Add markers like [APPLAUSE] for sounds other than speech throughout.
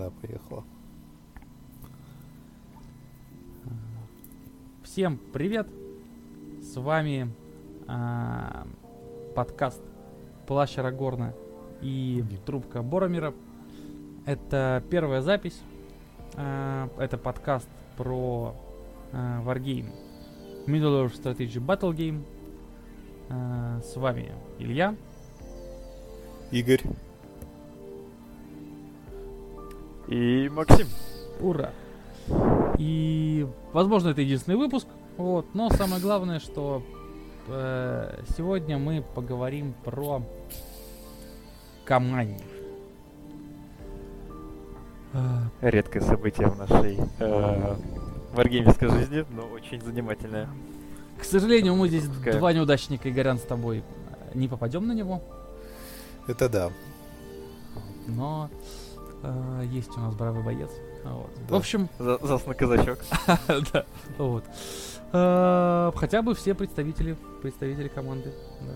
Да, поехала. Всем привет! С вами а, подкаст Плащ Арагорна и трубка Боромира. Это первая запись. А, это подкаст про а, Wargame Middle Earth Strategy Battle Game. А, с вами Илья. Игорь. И Максим. Ура! И, возможно, это единственный выпуск. Вот, но самое главное, что э, сегодня мы поговорим про команде. Редкое событие в нашей э, варгеймерской жизни, но очень занимательное. К сожалению, мы здесь Пускай. два неудачника, Игорян, с тобой не попадем на него, Это да. но э, есть у нас бравый боец. Вот. В Да. общем, [LAUGHS] За, казачок. [LAUGHS] да, вот. Э, Хотя бы все представители, представители команды. да.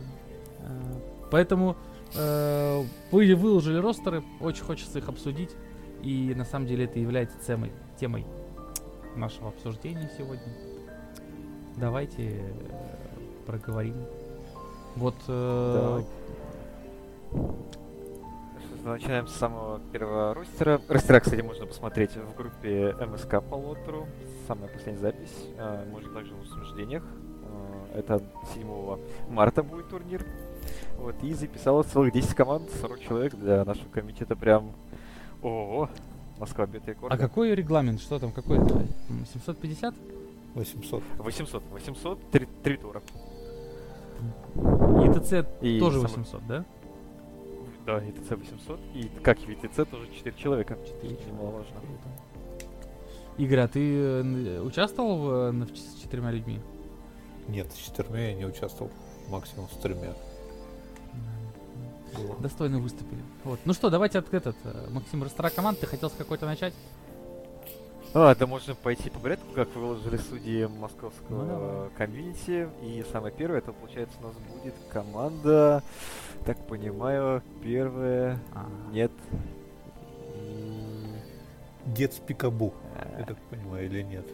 Э, Поэтому вы выложили ростеры, очень хочется их обсудить. И на самом деле это является темой, темой нашего обсуждения сегодня. Давайте проговорим. Вот э, Начинаем с самого первого ростера. Ростера, кстати, можно посмотреть в группе МСК по лотеру. Самая последняя запись. Э, Можно также в обсуждениях. Э, Это 7 марта будет турнир. Вот, и записалось целых 10 команд, 40 человек для нашего комитета. Прям ого Москва бьет рекорд. а какой регламент? Что там? Какой? М, 750? 800. 800, 800, три, три тура. И ТЦ И тоже самый- 800, да? Да, ТЦ 800. И как и ТЦ тоже 4 человека. Четыре Немаловажно. Игорь, а ты э, н- участвовал в, э, на- с четырьмя людьми? Нет, с четырьмя я не участвовал. Максимум с тремя. Достойно выступили. Вот. Ну что, давайте от этот. э, Максим, растора команд, ты хотел с какой-то начать? [LAUGHS] А, да [LAUGHS] можно пойти по порядку, как выложили судьи Ну, московского давай. комьюнити. И самое первое, это получается у нас будет команда, так понимаю, первая, А, нет. Дед с Пикабу, я так понимаю, или нет?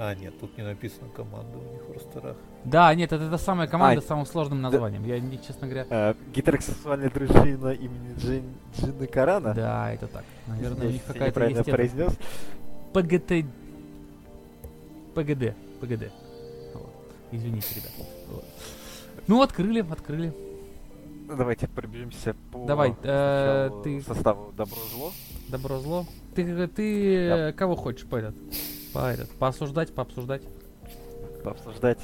А, нет, тут не написано команда у них в ростерах. Да, нет, это та самая команда А, с самым сложным названием. Я, не, честно говоря... э, Гетеросексуальная дружина имени Джин, Джины Карана. Да, это так. Наверное, у них я какая-то неправильно есть это- произнес. ПГТ... ПГД. ПГД. Вот. Извините, ребят. Вот. Ну, открыли, открыли. Давайте пробежимся по Давай, э, ты- составу добро-зло. Добро, зло. Ты, ты э, кого хочешь по этот? По этот? Поосуждать, пообсуждать? пообсуждать.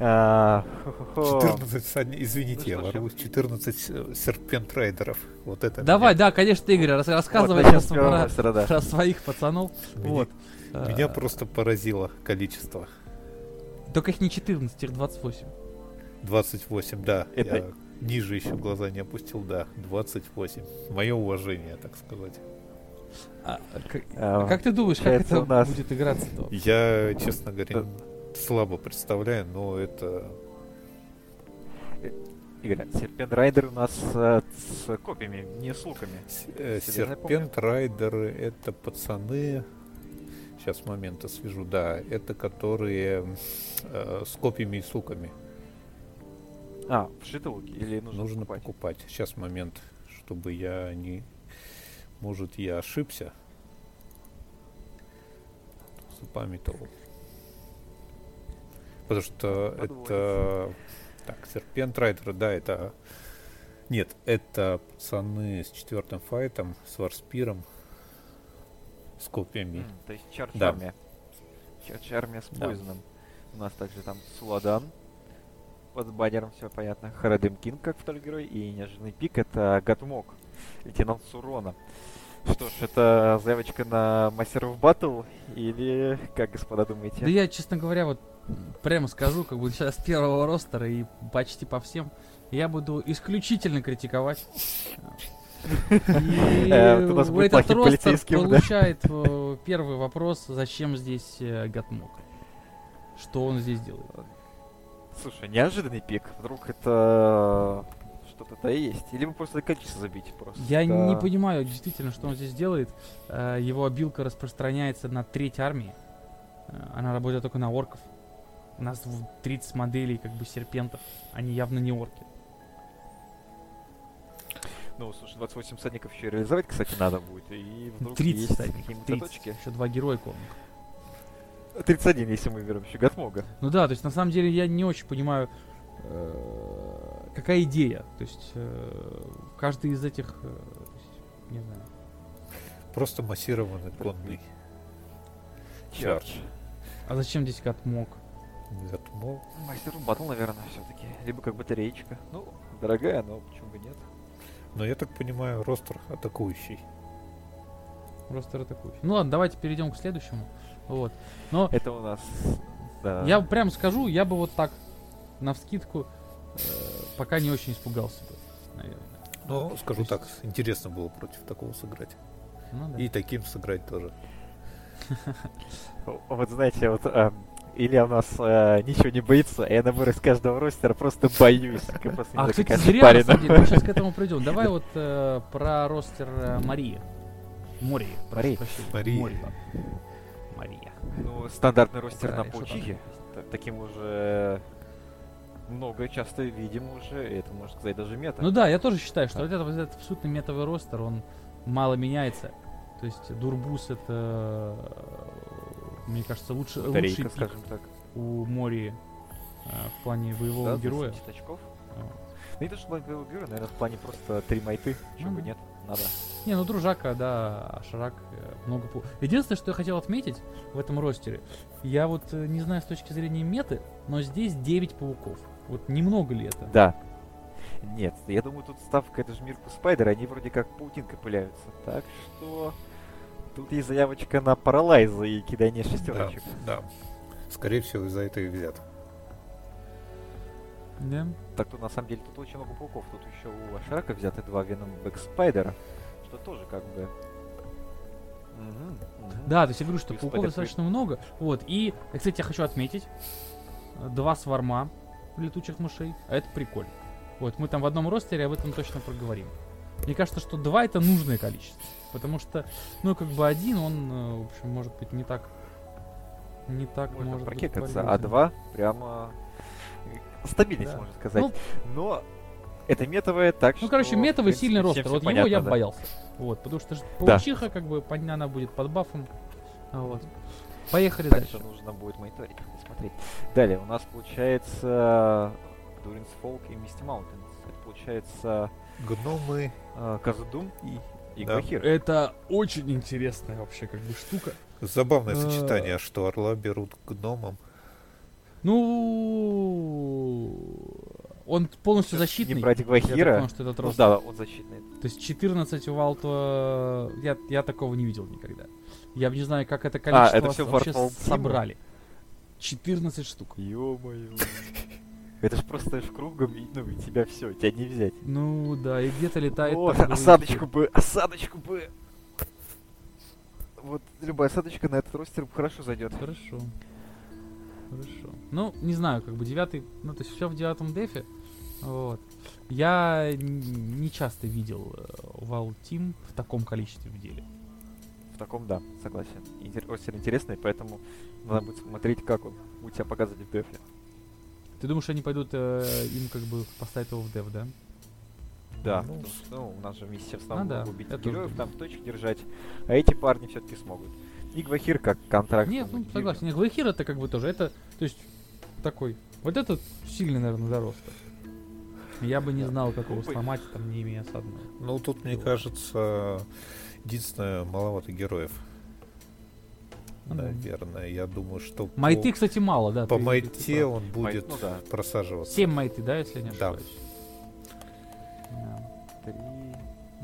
А, хо-хо-хо. 14, Саня, извините, Ну я что ж, ворвусь, 14 э, серпент райдеров. Вот это Давай, меня, да, конечно, Игорь, рас- рассказывай Вот про, своих пацанов. меня- Вот. Меня А, просто поразило количество. Только их не 14, их 28. 28, да. Это- Я ниже еще глаза не опустил, да. 28. Мое уважение, так сказать. А, А, а как ты думаешь, как это у нас- будет играться-то? Я, честно говоря, слабо представляю, но это... Игорь, Серпент Райдер у нас э, с копьями, не с луками. с- э, Серпент Райдеры это пацаны. Сейчас момент освежу. Да, это которые э, с копьями и суками. А, вшиты луки или нужно, Нужно покупать? покупать. Сейчас момент, чтобы я не... Может, я ошибся. Запамятовал. Потому что Подводится. это... Так, Серпент Райдер, да, это... Нет, это пацаны с четвертым файтом, с Варспиром, с копьями. М, то есть Чарч Да. армия. Чарч армия с Да. Пойзеном. У нас также там Суладан. Под баннером все понятно. Харадым Кинг как второй герой. И неожиданный пик это Гатмок. Лейтенант Сурона. Что ж, это заявочка на мастеров батл или как, господа, думаете? Да я, честно говоря, вот прямо скажу, как бы сейчас с первого ростера и почти по всем, я буду исключительно критиковать. [LAUGHS] И Э, этот ростер получает э, первый вопрос, зачем здесь э, Гатмок? Что он здесь делает? Слушай, неожиданный пик. Вдруг это что-то-то и есть. Либо просто количество забить просто. Я не понимаю действительно, что он здесь делает. Э, Его обилка распространяется на треть армии. Э, Она работает только на орков. У нас в 30 моделей как бы серпентов. Они явно не орки. Ну, слушай, 28 всадников еще и реализовать, кстати, надо будет. И вдруг 30 есть какие-нибудь 30. точки. Еще два героя конных. 31, если мы берем еще Гатмога. Ну да, то есть на самом деле я не очень понимаю, какая идея. То есть э, каждый из этих, э, есть, не знаю. Просто массированный конный чардж. А зачем здесь катмог? Гатмог. Мастер батл, наверное, все-таки. Либо как батареечка. Ну, дорогая, но почему бы нет. Но я так понимаю, ростер атакующий. Просто атакующий. Ну ладно, давайте перейдем к следующему. Вот. Но Это у нас... Да. я прям скажу, я бы вот так, на вскидку, пока не очень испугался бы, наверное. Но, скажу То так, интересно было против такого сыграть. Ну да. И таким сыграть тоже. Вот знаете, вот эм, Илья у нас э, ничего не боится, а я на вырос каждого ростера просто боюсь. А, кстати, зря, мы сейчас к этому придем. Давай вот э, про ростер э, Марии. Мории. прошу Марии. Мори, да. Мария. Ну, стандартный ростер Да, на есть? та- Таким уже много часто видим уже, и это, можно сказать, даже мета. Ну да, я тоже считаю, что вот этот, вот этот абсолютно метовый ростер, он мало меняется. То есть Дурбус это, мне кажется, лучше, лучший Батарейка, пик скажем так. у Мори э, в плане боевого Да, героя. 70 очков. Вот. Ну, не то, что плане боевого героя, наверное, в плане просто три майты. Чего Ну бы да. нет, надо. Не, ну Дружака, да, а Шарак э, много пу... Единственное, что я хотел отметить в этом ростере, я вот э, не знаю с точки зрения меты, но здесь 9 пауков. Вот немного ли это? Да. Нет, я думаю, тут ставка, это же Мирку Спайдер, они вроде как паутинкой пыляются. Так что тут есть заявочка на паралайза и кидание Да, шестерочек. да. Скорее всего, из-за этого и взят. Да? Так тут на самом деле тут очень много пауков. Тут еще у Ашрака взяты два Веном Бэк Спайдера, что тоже как бы... Да, то есть я говорю, что пауков достаточно много. Вот, и, кстати, я хочу отметить, э, два сварма летучих мышей, а это прикольно. Вот, мы там в одном ростере об этом точно проговорим. Мне кажется, что два это нужное количество. Потому что, ну, как бы один, он, э, в общем, может быть, не так... Не так Можно может быть прокекаться, а полезен. два прямо стабильность, Да. можно сказать. Ну, Но это метовое, так что... Ну, короче, в метовый принципе, сильный ростер. Вот его понятно, я да. боялся. Вот, потому что ж Да. паучиха, как бы, она будет под бафом. А Вот. Поехали Дальше дальше. нужно будет мониторить смотреть. Далее у нас получается Durin's Folk и Misty Mountains. Это получается Гномы э, Казад-Дум и... и Да. Гваихир. Это очень интересная вообще как бы штука. Забавное Э, сочетание, что орла берут к гномам. Ну, он полностью защитный. Не брать Гваихира. понял, что этот Ну roster. да, он защитный. То есть 14 у Валта... Я, я такого не видел никогда. Я не знаю, как это количество А, это всё вообще собрали. 14 штук. Ё-моё. [LAUGHS] Это ж просто ж кругом, и, ну, и тебя все, тебя не взять. Ну да, и где-то летает... Вот, там осадочку бы, осадочку бы. Вот любая осадочка на этот ростер хорошо зайдет. Хорошо. Хорошо. Ну, не знаю, как бы девятый, ну, то есть все в девятом дефе. Вот. Я не часто видел Вал Тим в таком количестве в деле. В таком, да, согласен. Интер- ростер интересный, поэтому надо будет смотреть, как он будет себя показывать в дефе. Ты думаешь, они пойдут э, им как бы поставить его в деф, да? Да, Ну, потому что, ну, у нас же вместе в основном А, да, могут убить героев, там точки держать, а эти парни все-таки смогут. И Гвахир как контракт. Нет, ну согласен. Нет, Глэхир это как бы тоже. Это, то есть, такой. Вот этот сильный, наверное, за роста. Я бы не знал, как его сломать, там, не имея осадного. Ну, тут, мне кажется, единственное, маловато героев. Ну. Наверное, я думаю, что по- Майты, кстати, мало, да. по ты- ты майте он будет ну да. просаживаться. Семь майты, да, если не ошибаюсь? Да. Три.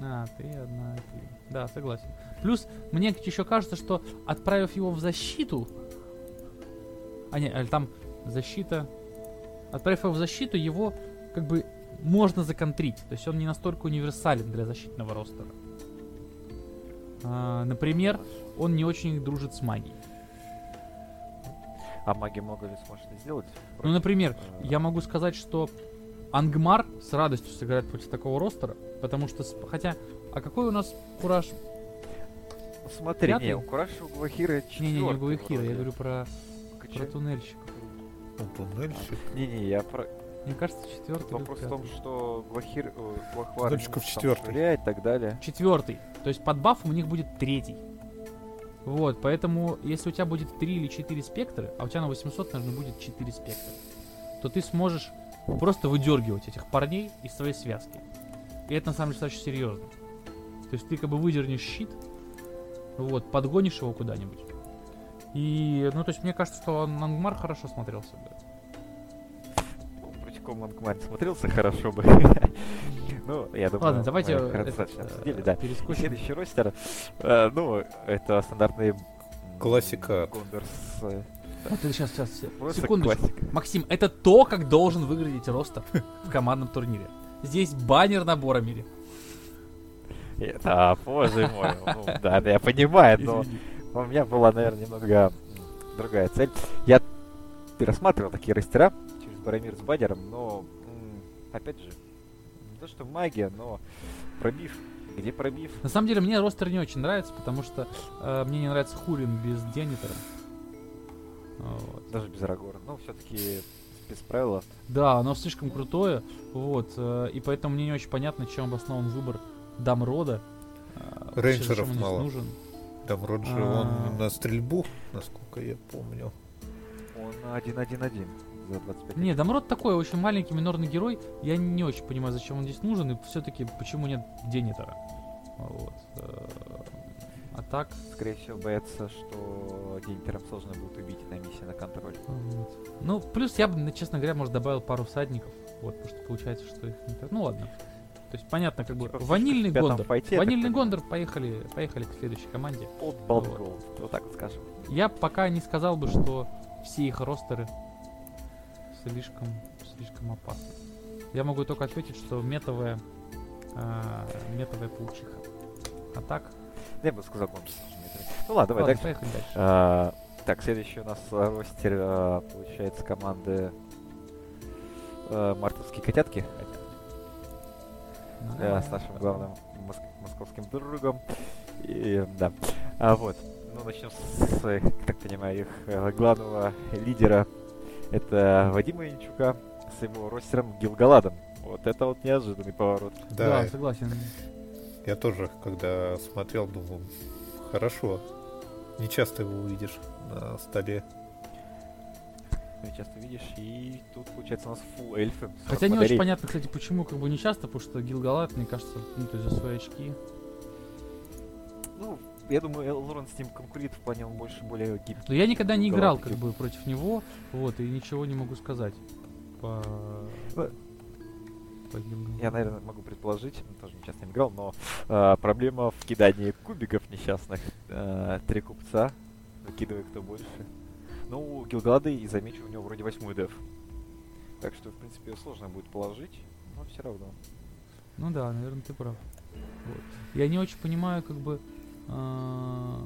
А, три, одна, три. Да, согласен. Плюс, мне еще кажется, что отправив его в защиту... А, не, а, там защита... Отправив его в защиту, его как бы можно законтрить. То есть он не настолько универсален для защитного ростера. А, например, он не очень дружит с магией. А маги много ли сможет сделать? Ну, например, Э, я могу сказать, что Ангмар с радостью сыграет против такого ростера, потому что, хотя, а какой у нас кураж? Смотри, Пятый? не, у Кураша у Гвахира Не-не, не четвёртый Гуихира, я вроде. говорю про, Качай. про туннельщиков. Ну, туннельщик. Не-не, я про... Мне кажется, четвертый. Вопрос в том, что Гвахир... э, Гвахвар... Там четвёртый. швырять и так далее. Четвертый. То есть под бафом у них будет третий. Вот, поэтому, если у тебя будет 3 или 4 спектра, а у тебя на 800, наверное, будет 4 спектра, то ты сможешь просто выдергивать этих парней из своей связки. И это на самом деле достаточно серьезно. То есть ты как бы выдернешь щит, вот, подгонишь его куда-нибудь. И, ну, то есть мне кажется, что Ангмар хорошо смотрелся бы. Против кого Мангман смотрелся хорошо бы. [LAUGHS] Ну, я думаю... Ладно, давайте мы э, достаточно этот, обсудили, э, да. Перескочим. Следующий ростер, э, ну, это стандартный... Классика. Гондорс, э, Вот, сейчас, сейчас, Просто секундочку. классика. Максим, это то, как должен выглядеть ростер в командном турнире. Здесь баннер набора мире. Это, боже мой, ну, да, да, я понимаю, но Извини. у меня была, наверное, немного другая цель. Я пересматривал такие растера через Барамир с Бадером, но, опять же, то что магия, но пробив. Где пробив? На самом деле мне ростер не очень нравится, потому что э, мне не нравится Хурин без Денитора. Вот. Даже без Арагора. Но все-таки без правила. Да, оно слишком крутое, вот, э, и поэтому мне не очень понятно, чем обоснован выбор Дамрода. э, Рейнджеров мало. нужен. Там Роджер, А. он на стрельбу, насколько я помню. Он 1-1-1 за 25 Не, Дамрод такой очень маленький минорный герой. Я не очень понимаю, зачем он здесь нужен, и все-таки почему нет Денитора. Вот. э, А так, Скорее всего, боятся, что Дентером сложно будет убить на миссии на контроль. Вот. Ну, плюс я бы, ну, честно говоря, может, добавил пару всадников. Вот, потому что получается, что их не так. Ну ладно. То есть понятно, как бы Типа в ванильный Гондор. Ванильный. Гондор, поехали, поехали к следующей команде. От Балд Вот. Вот так вот скажем. Я пока не сказал бы, что все их ростеры слишком, слишком опасны. Я могу только ответить, что метовая, а, метовая паучиха. А так, Я бы сказал, Гондор. Ну ладно, давай ладно, дальше. дальше. А, так, следующий у нас а, ростер, а, получается, команды а, мартовские котятки Ну, э, давай. с нашим главным мос- московским другом. И, да. А вот, ну начнем с, э, так понимаю, их э, главного лидера. Это Вадима Янчука с его ростером Гилгаладом. Вот это вот неожиданный поворот. Да, Да, согласен. я тоже, когда смотрел, думал, хорошо. Не часто его увидишь на столе. Ну, часто видишь, и тут получается у нас фул эльфы. Хотя не очень понятно, кстати, почему как бы не часто, потому что Гилгалат, мне кажется, ну, то есть за свои очки. Ну, я думаю, Элрон с ним конкурит в плане, он больше более гибкий. Но я никогда не играл как бы против него, вот, и ничего не могу сказать по... Гилгалату. Я, наверное, могу предположить, тоже часто не играл, но а, проблема в кидании кубиков несчастных. А, три купца, выкидывай кто больше. Ну, у Гилгалады, и замечу, у него вроде восьмой деф. Так что, в принципе, сложно будет положить, но все равно. Ну да, наверное, ты прав. Вот. Я не очень понимаю, как бы... а,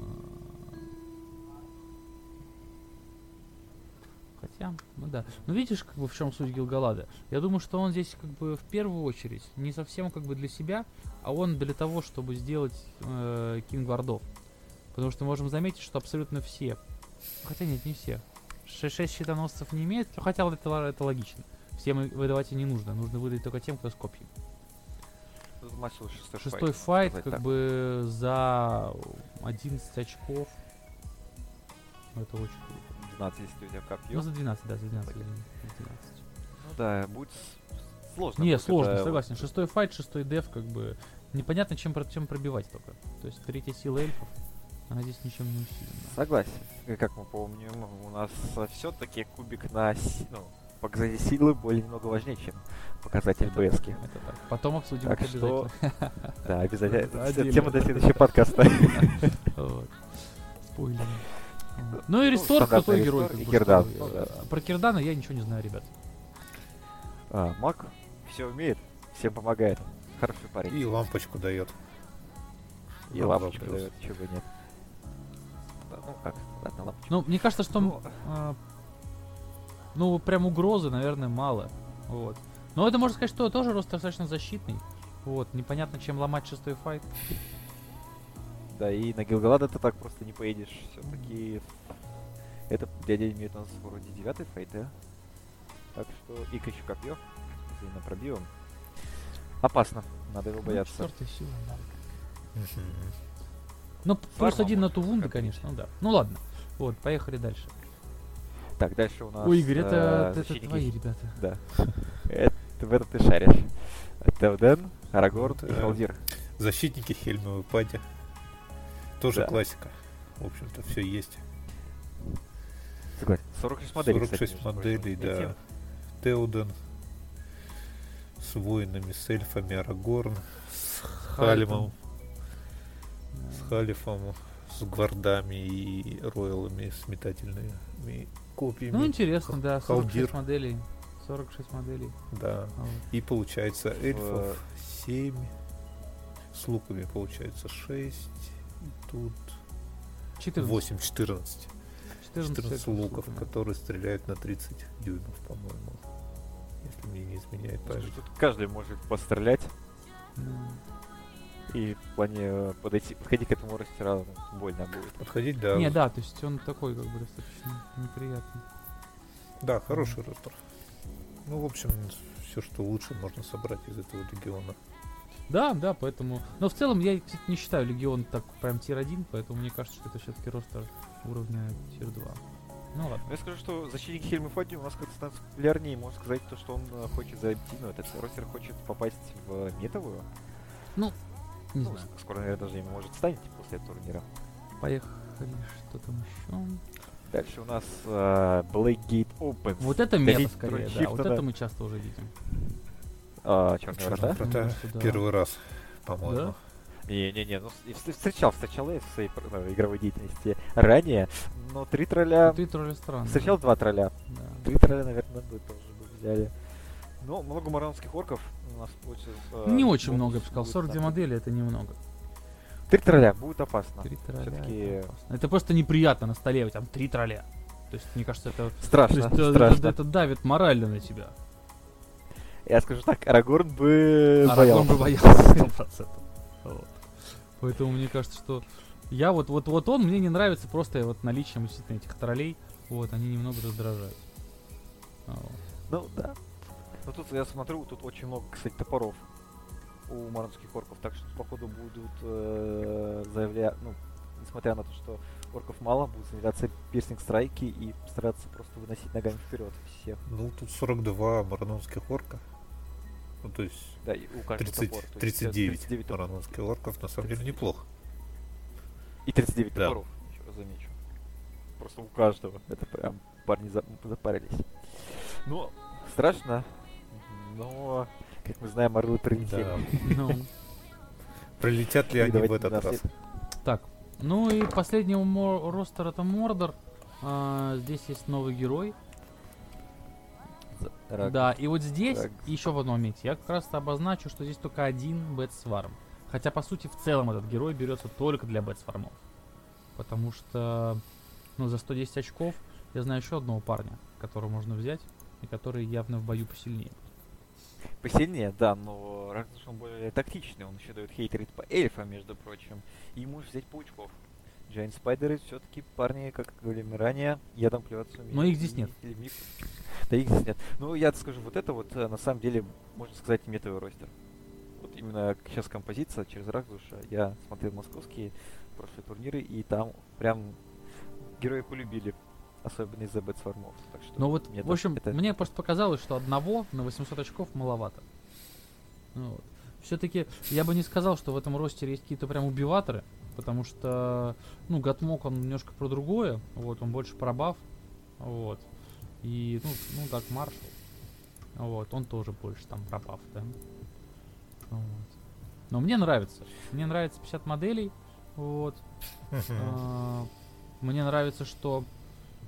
Хотя, ну да. Ну видишь, как бы в чем суть Гилгалада? Я думаю, что он здесь как бы в первую очередь не совсем как бы для себя, а он для того, чтобы сделать э, кингвардов. Потому что можем заметить, что абсолютно все, хотя нет, не все, 6 щитоносцев не имеют, ну, хотя это, это логично. Всем выдавать и не нужно, нужно выдать только тем, кто с копьем. Матч был шестой, Шестой файт, сказать как так. бы за 11 очков. Это очень круто. 12, если у тебя копье. Ну, за 12, да, за 12. Пойдет. извини, за 12. Ну да, будет сложно. Не, сложно, это- согласен. Шестой файт, шестой деф, как бы непонятно, чем, чем пробивать только. То есть третья сила эльфов, она здесь ничем не усилена. Согласен. Как мы помним, у нас все-таки кубик на ну, показатель силы более немного важнее, чем показатель Это БСки. Это так. Потом обсудим Так это что обязательно. Да, обязательно. Тема для следующего подкаста. Вот. Спойлеры. Ну и Рестор стандартный крутой герой. Рестор Кирдан. Ну. Про Кирдана я ничего не знаю, ребят. А, Маг все умеет, всем помогает. Хороший парень. И лампочку дает. И Ну, лампочку дает, чего нет. Ну как, ладно, лампочку. Ну, мне кажется, что Ну, ну, прям угрозы, наверное, мало. Вот. Но это можно сказать, что тоже рост достаточно защитный. Вот, непонятно, чем ломать шестой файт. Да, и на Гилгалада ты так просто не поедешь. Все-таки это дядя имеет у нас вроде девятый файт, да? Так что Ика еще копье. На пробивом. Опасно. Надо его бояться. Ну, четвертая сила, да. Ну, плюс один на Тувунда, как-то конечно, ну да. Ну ладно. Вот, поехали дальше. Так, дальше у нас... Ой, Игорь, это, э, это твои ребята. Да. [LAUGHS] Это, в этом ты шаришь. Теоден, Арагорн и. Халдир. Защитники Хельмовой пади. Тоже Да. классика. В общем-то, все есть. Согласен. 46 моделей, кстати, 46 между моделей, да. Теоден с воинами, с эльфами, Арагорн, с Халимом, с Халифом, с гвардами и роялами с метательными копьями. Ну, интересно, Х- да, 46 Халдир. моделей. 46 моделей. Да. Вот. И получается эльфов В- 7. С луками получается 6. И тут 14. 8, 14. 14, 14 это луков, супер. которые стреляют на 30 дюймов, по-моему. Если мне не изменяет память. Тут каждый может пострелять Да. И в плане э, подойти, подходить к этому ростеру больно будет. Подходить, да. Не, да, то есть он такой, как бы, достаточно неприятный. Да, хороший roster. Ну, в общем, все, что лучше, можно собрать из этого легиона. Да, да, поэтому... Но в целом я, кстати, не считаю Легион так прям tier-1, поэтому мне кажется, что это все-таки roster уровня tier-2. Ну ладно. Но я скажу, что защитник Хельмовой Пади у нас как-то становится популярнее. Можно сказать, то, что он э, хочет зайти, ну, этот roster хочет попасть в метовую. Не Ну, знаю. скоро, наверное, даже ему может станет после турнира. Поехали, что там еще? Дальше у нас э, Blackgate Open. Вот это мета скорее, да. Вот это мы часто уже видим. А, Черные врата? что да. Первый раз, по-моему. Да? Не-не-не, ну встречал, встречал я в своей ну, игровой деятельности ранее, но три тролля... Ты тролли странно. Встречал два тролля. Да. Три тролля, наверное, бы тоже бы взяли. Но много маранских орков у нас получится. э, Не очень много, я бы сказал. будет 42 на- модели это немного. Три тролля, будет опасно. Три тролля. это опасно. Это просто неприятно на столе, там три тролля. То есть, мне кажется, это, то Страшно, есть, это, страшно. это- это давит морально на тебя. Я скажу так, Арагорн бы Арагорн боялся. бы боялся 100%. Вот. Поэтому мне кажется, что я вот, вот, вот он, мне не нравится просто вот наличием действительно этих троллей. Вот, они немного раздражают. Вот. Ну да. Но тут я смотрю, тут очень много, кстати, топоров у маранских орков, так что походу будут э, заявлять, ну, несмотря на то, что орков мало, будут заявляться пирсинг страйки и стараться просто выносить ногами вперед всех. Ну, тут 42 маранонских орка. Ну, то есть Да, и у каждого 30, топора. то есть, э, 39 39 топоров. маранонских орков, на самом деле, неплохо. И 39 Да. топоров, еще раз замечу. Просто у каждого. Это прям парни за- запарились. Ну, страшно, но, как мы знаем, орлы прилетели. Да. [LAUGHS] Ну, Прилетят ли И они в этот раз? след- так. Ну и последний мо- ростер это Мордор. А, здесь есть новый герой. Раг- Да, и вот здесь Так. еще в одном моменте я как раз обозначу, что здесь только один Бэтсварм. Хотя, по сути, в целом этот герой берется только для Бэтсвармов. Потому что, ну, за 110 очков я знаю еще одного парня, которого можно взять, и который явно в бою посильнее. Посильнее, да, но Рагнус он более тактичный, он еще дает хейтерит по эльфам, между прочим. И можешь взять паучков. Giant Спайдеры все-таки парни, как говорили мы ранее, ядом плеваться умеют. Но их здесь нет. Да их здесь нет. Ну, я скажу, вот это вот, э, на самом деле, можно сказать, метовый ростер. Вот именно сейчас композиция через Рагдуша. Я смотрел московские прошлые турниры, и там прям герои полюбили. Особенно из-за бэтсвармов. Так что Но вот, мне в общем, это- мне просто показалось, что одного на 800 очков маловато. Ну вот. Все-таки я бы не сказал, что в этом ростере есть какие-то прям убиваторы, потому что, ну, Гатмок, он немножко про другое, вот, он больше про баф, вот. И, ну, ну, так, Маршал, вот, он тоже больше там про баф, да. Вот. Но мне нравится. Мне нравится 50 моделей, вот. А, Мне нравится, что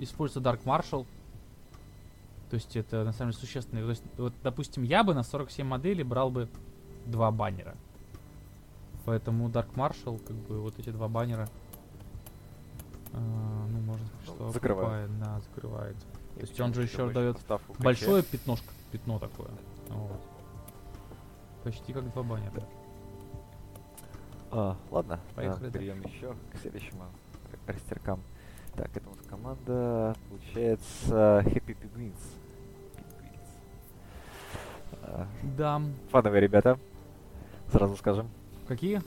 используется Dark Marshal. То есть это на самом деле существенно. То есть, вот, допустим, я бы на 47 моделей брал бы два баннера. Поэтому Dark Marshal, как бы вот эти два баннера, а, ну, можно сказать, что закрывает. окупает, да, закрывает. И есть он же еще дает. Большое пятношко, пятно такое. Вот. Почти как два баннера. А, ладно, Поехали а, перейдем еще к следующему растеркам. Так, это вот команда, получается, Happy Penguins. Penguins. А, Да. Фановые ребята, сразу скажем. Какие?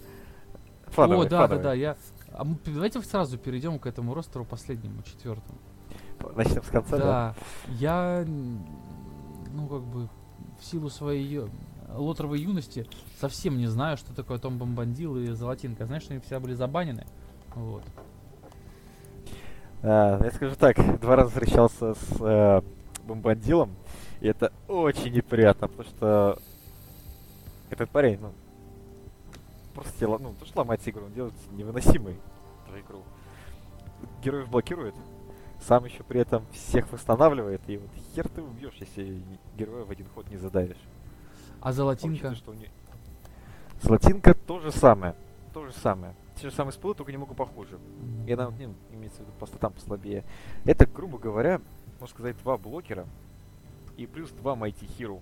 Фановые, О, да, да, фановые. да. Я. А мы- давайте сразу перейдем к этому ростеру последнему, четвертому. Начнем с конца, да? Да, я, ну, как бы, в силу своей лотровой юности совсем не знаю, что такое Том Бомбандил и Золотинка. Знаешь, что они все были забанены? Вот. А, я скажу так, [LAUGHS] два раза встречался с э, бомбандилом, и это очень неприятно, потому что этот парень, ну, просто тело, ну, то, что ломать игру, он делает невыносимой эту игру. Героев блокирует, сам еще при этом всех восстанавливает, и вот хер ты убьешь, если героя в один ход не задавишь. А Золотинка? Учитывая, что у не- Золотинка то же самое, то же самое. Те же самые спылы, только немного похуже. Я там, не, имеется в виду, просто там послабее. Это, грубо говоря, можно сказать, два блокера и плюс два Mighty Hero.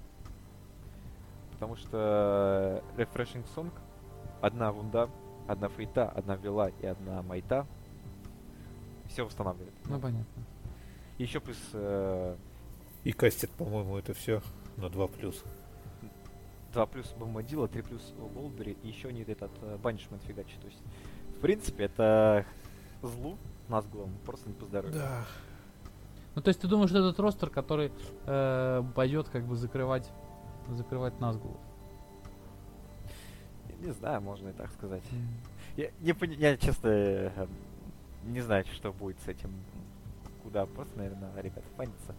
Потому что Refreshing Song, одна вунда, одна фейта, одна вела и одна майта все восстанавливает. Ну, понятно. Еще плюс э, И кастит, по-моему, это все на 2 плюс. 2 плюс Бомбандила, 3 плюс Болбери, и еще не этот банишмент фигачит. То есть, принципе, это злу нас главным просто не поздоровится. Да. Ну, то есть ты думаешь, что этот ростер, который э, пойдет как бы закрывать, закрывать Назгулов? Не знаю, можно и так сказать. Я, не пони- я честно э, не знаю, что будет с этим. Куда просто, наверное, ребята фанятся.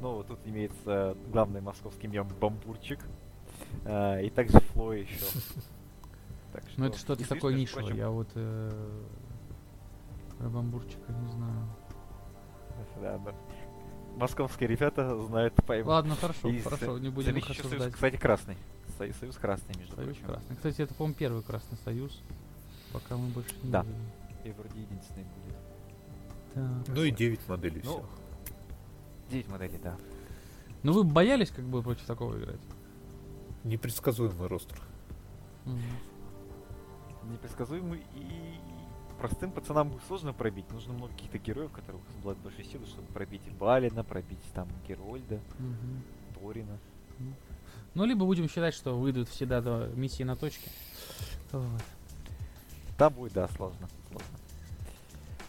Но вот тут имеется главный московский мем Бамбурчик. А, и также Фло еще. [LAUGHS] Так Ну, это что-то такое нишевое. прочим, Я вот э, про бамбурчика не знаю. да, да. Московские ребята знают пойму. Ладно, хорошо, И хорошо, не будем их что Союз, осуждать. кстати, красный. Союз, Союз красный, между Союз прочим. красный. Кстати, это, по-моему, первый красный союз. Пока мы больше не Да. видели. И вроде единственный будет. Так. Ну и 9 моделей Ну, все. 9 моделей, да. Ну вы боялись как бы против такого играть? Непредсказуемый ростер. Мгм. Непредсказуемый и простым пацанам сложно пробить. Нужно много каких-то героев, которых обладают большой силой, чтобы пробить и Балина, пробить там Герольда, Мгм. Торина. Ну, либо будем считать, что выйдут всегда до миссии на точке. Вот. Там будет, да, сложно. сложно.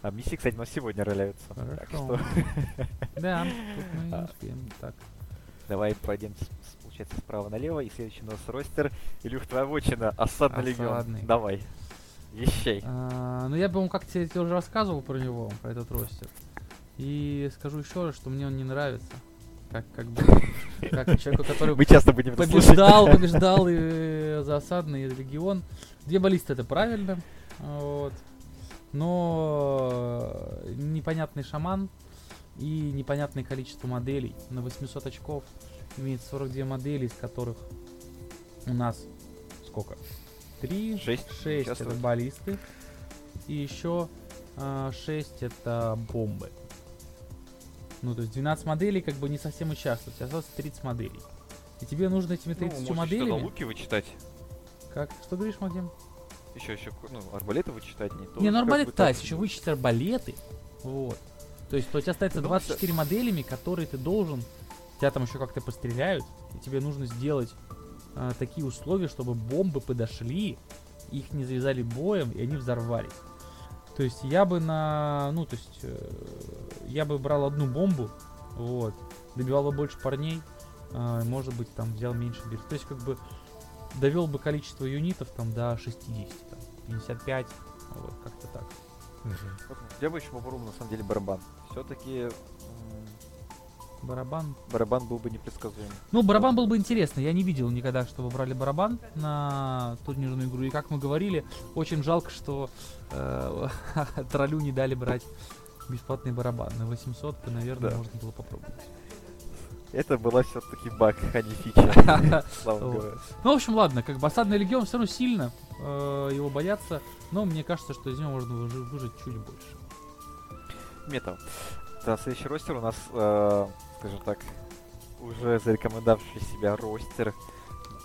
А миссии, кстати, у нас сегодня роляются. Так Хорошо. что Да, [LAUGHS] тут мы не А. успеем. Так. Давай пройдем, получается, справа налево. И следующий у нас ростер. Илюх, твоя вотчина, Осадный Легион. Давай. Вещай. А, ну, я, по-моему, как-то тебе уже рассказывал про него, про этот ростер. И скажу еще раз, что мне он не нравится. Как, как бы, [LAUGHS] как человеку, который Мы часто будем побеждал, побеждал и э, за осадный легион. Две баллисты это правильно. Вот. Но э, непонятный шаман и непонятное количество моделей. На 800 очков имеет 42 модели, из которых у нас сколько? Три? Шесть. Шесть Сейчас это вот. баллисты. И еще 6 это бомбы. Ну, то есть 12 моделей как бы не совсем участвуют. Осталось 30 моделей. И тебе нужно этими 30 моделями... луки вычитать. Как? Что говоришь, Максим? Еще, еще, ну, арбалеты вычитать не то. Не, ну как бы арбалет, да, еще ну, вычесть арбалеты. Вот. То есть у тебя остается Ну, 24 моделями, которые ты должен... Тебя там еще как-то постреляют, и тебе нужно сделать а, такие условия, чтобы бомбы подошли, их не завязали боем, и они взорвались. То есть я бы на... Ну, то есть э, я бы брал одну бомбу, вот, добивал бы больше парней, а, может быть, там взял меньше бирс. То есть как бы довел бы количество юнитов там до 60, там, 55, вот, как-то так. Вот Я бы еще попробовал, на самом деле, барабан. Все-таки Барабан. барабан был бы непредсказуем. Ну, барабан был бы интересно. Я не видел никогда, чтобы брали барабан на турнирную игру. И как мы говорили, очень жалко, что э, [LAUGHS] троллю не дали брать бесплатный барабан. На 800 то, наверное, Да. можно было попробовать. Это была все-таки баг, а не фича. [LAUGHS] Ну, в общем, ладно, как бы осадный легион все равно сильно э, его боятся, но мне кажется, что из него можно выжи- выжить чуть больше. Метал. Да, следующий ростер у нас, э, скажем так, уже зарекомендовавший себя ростер,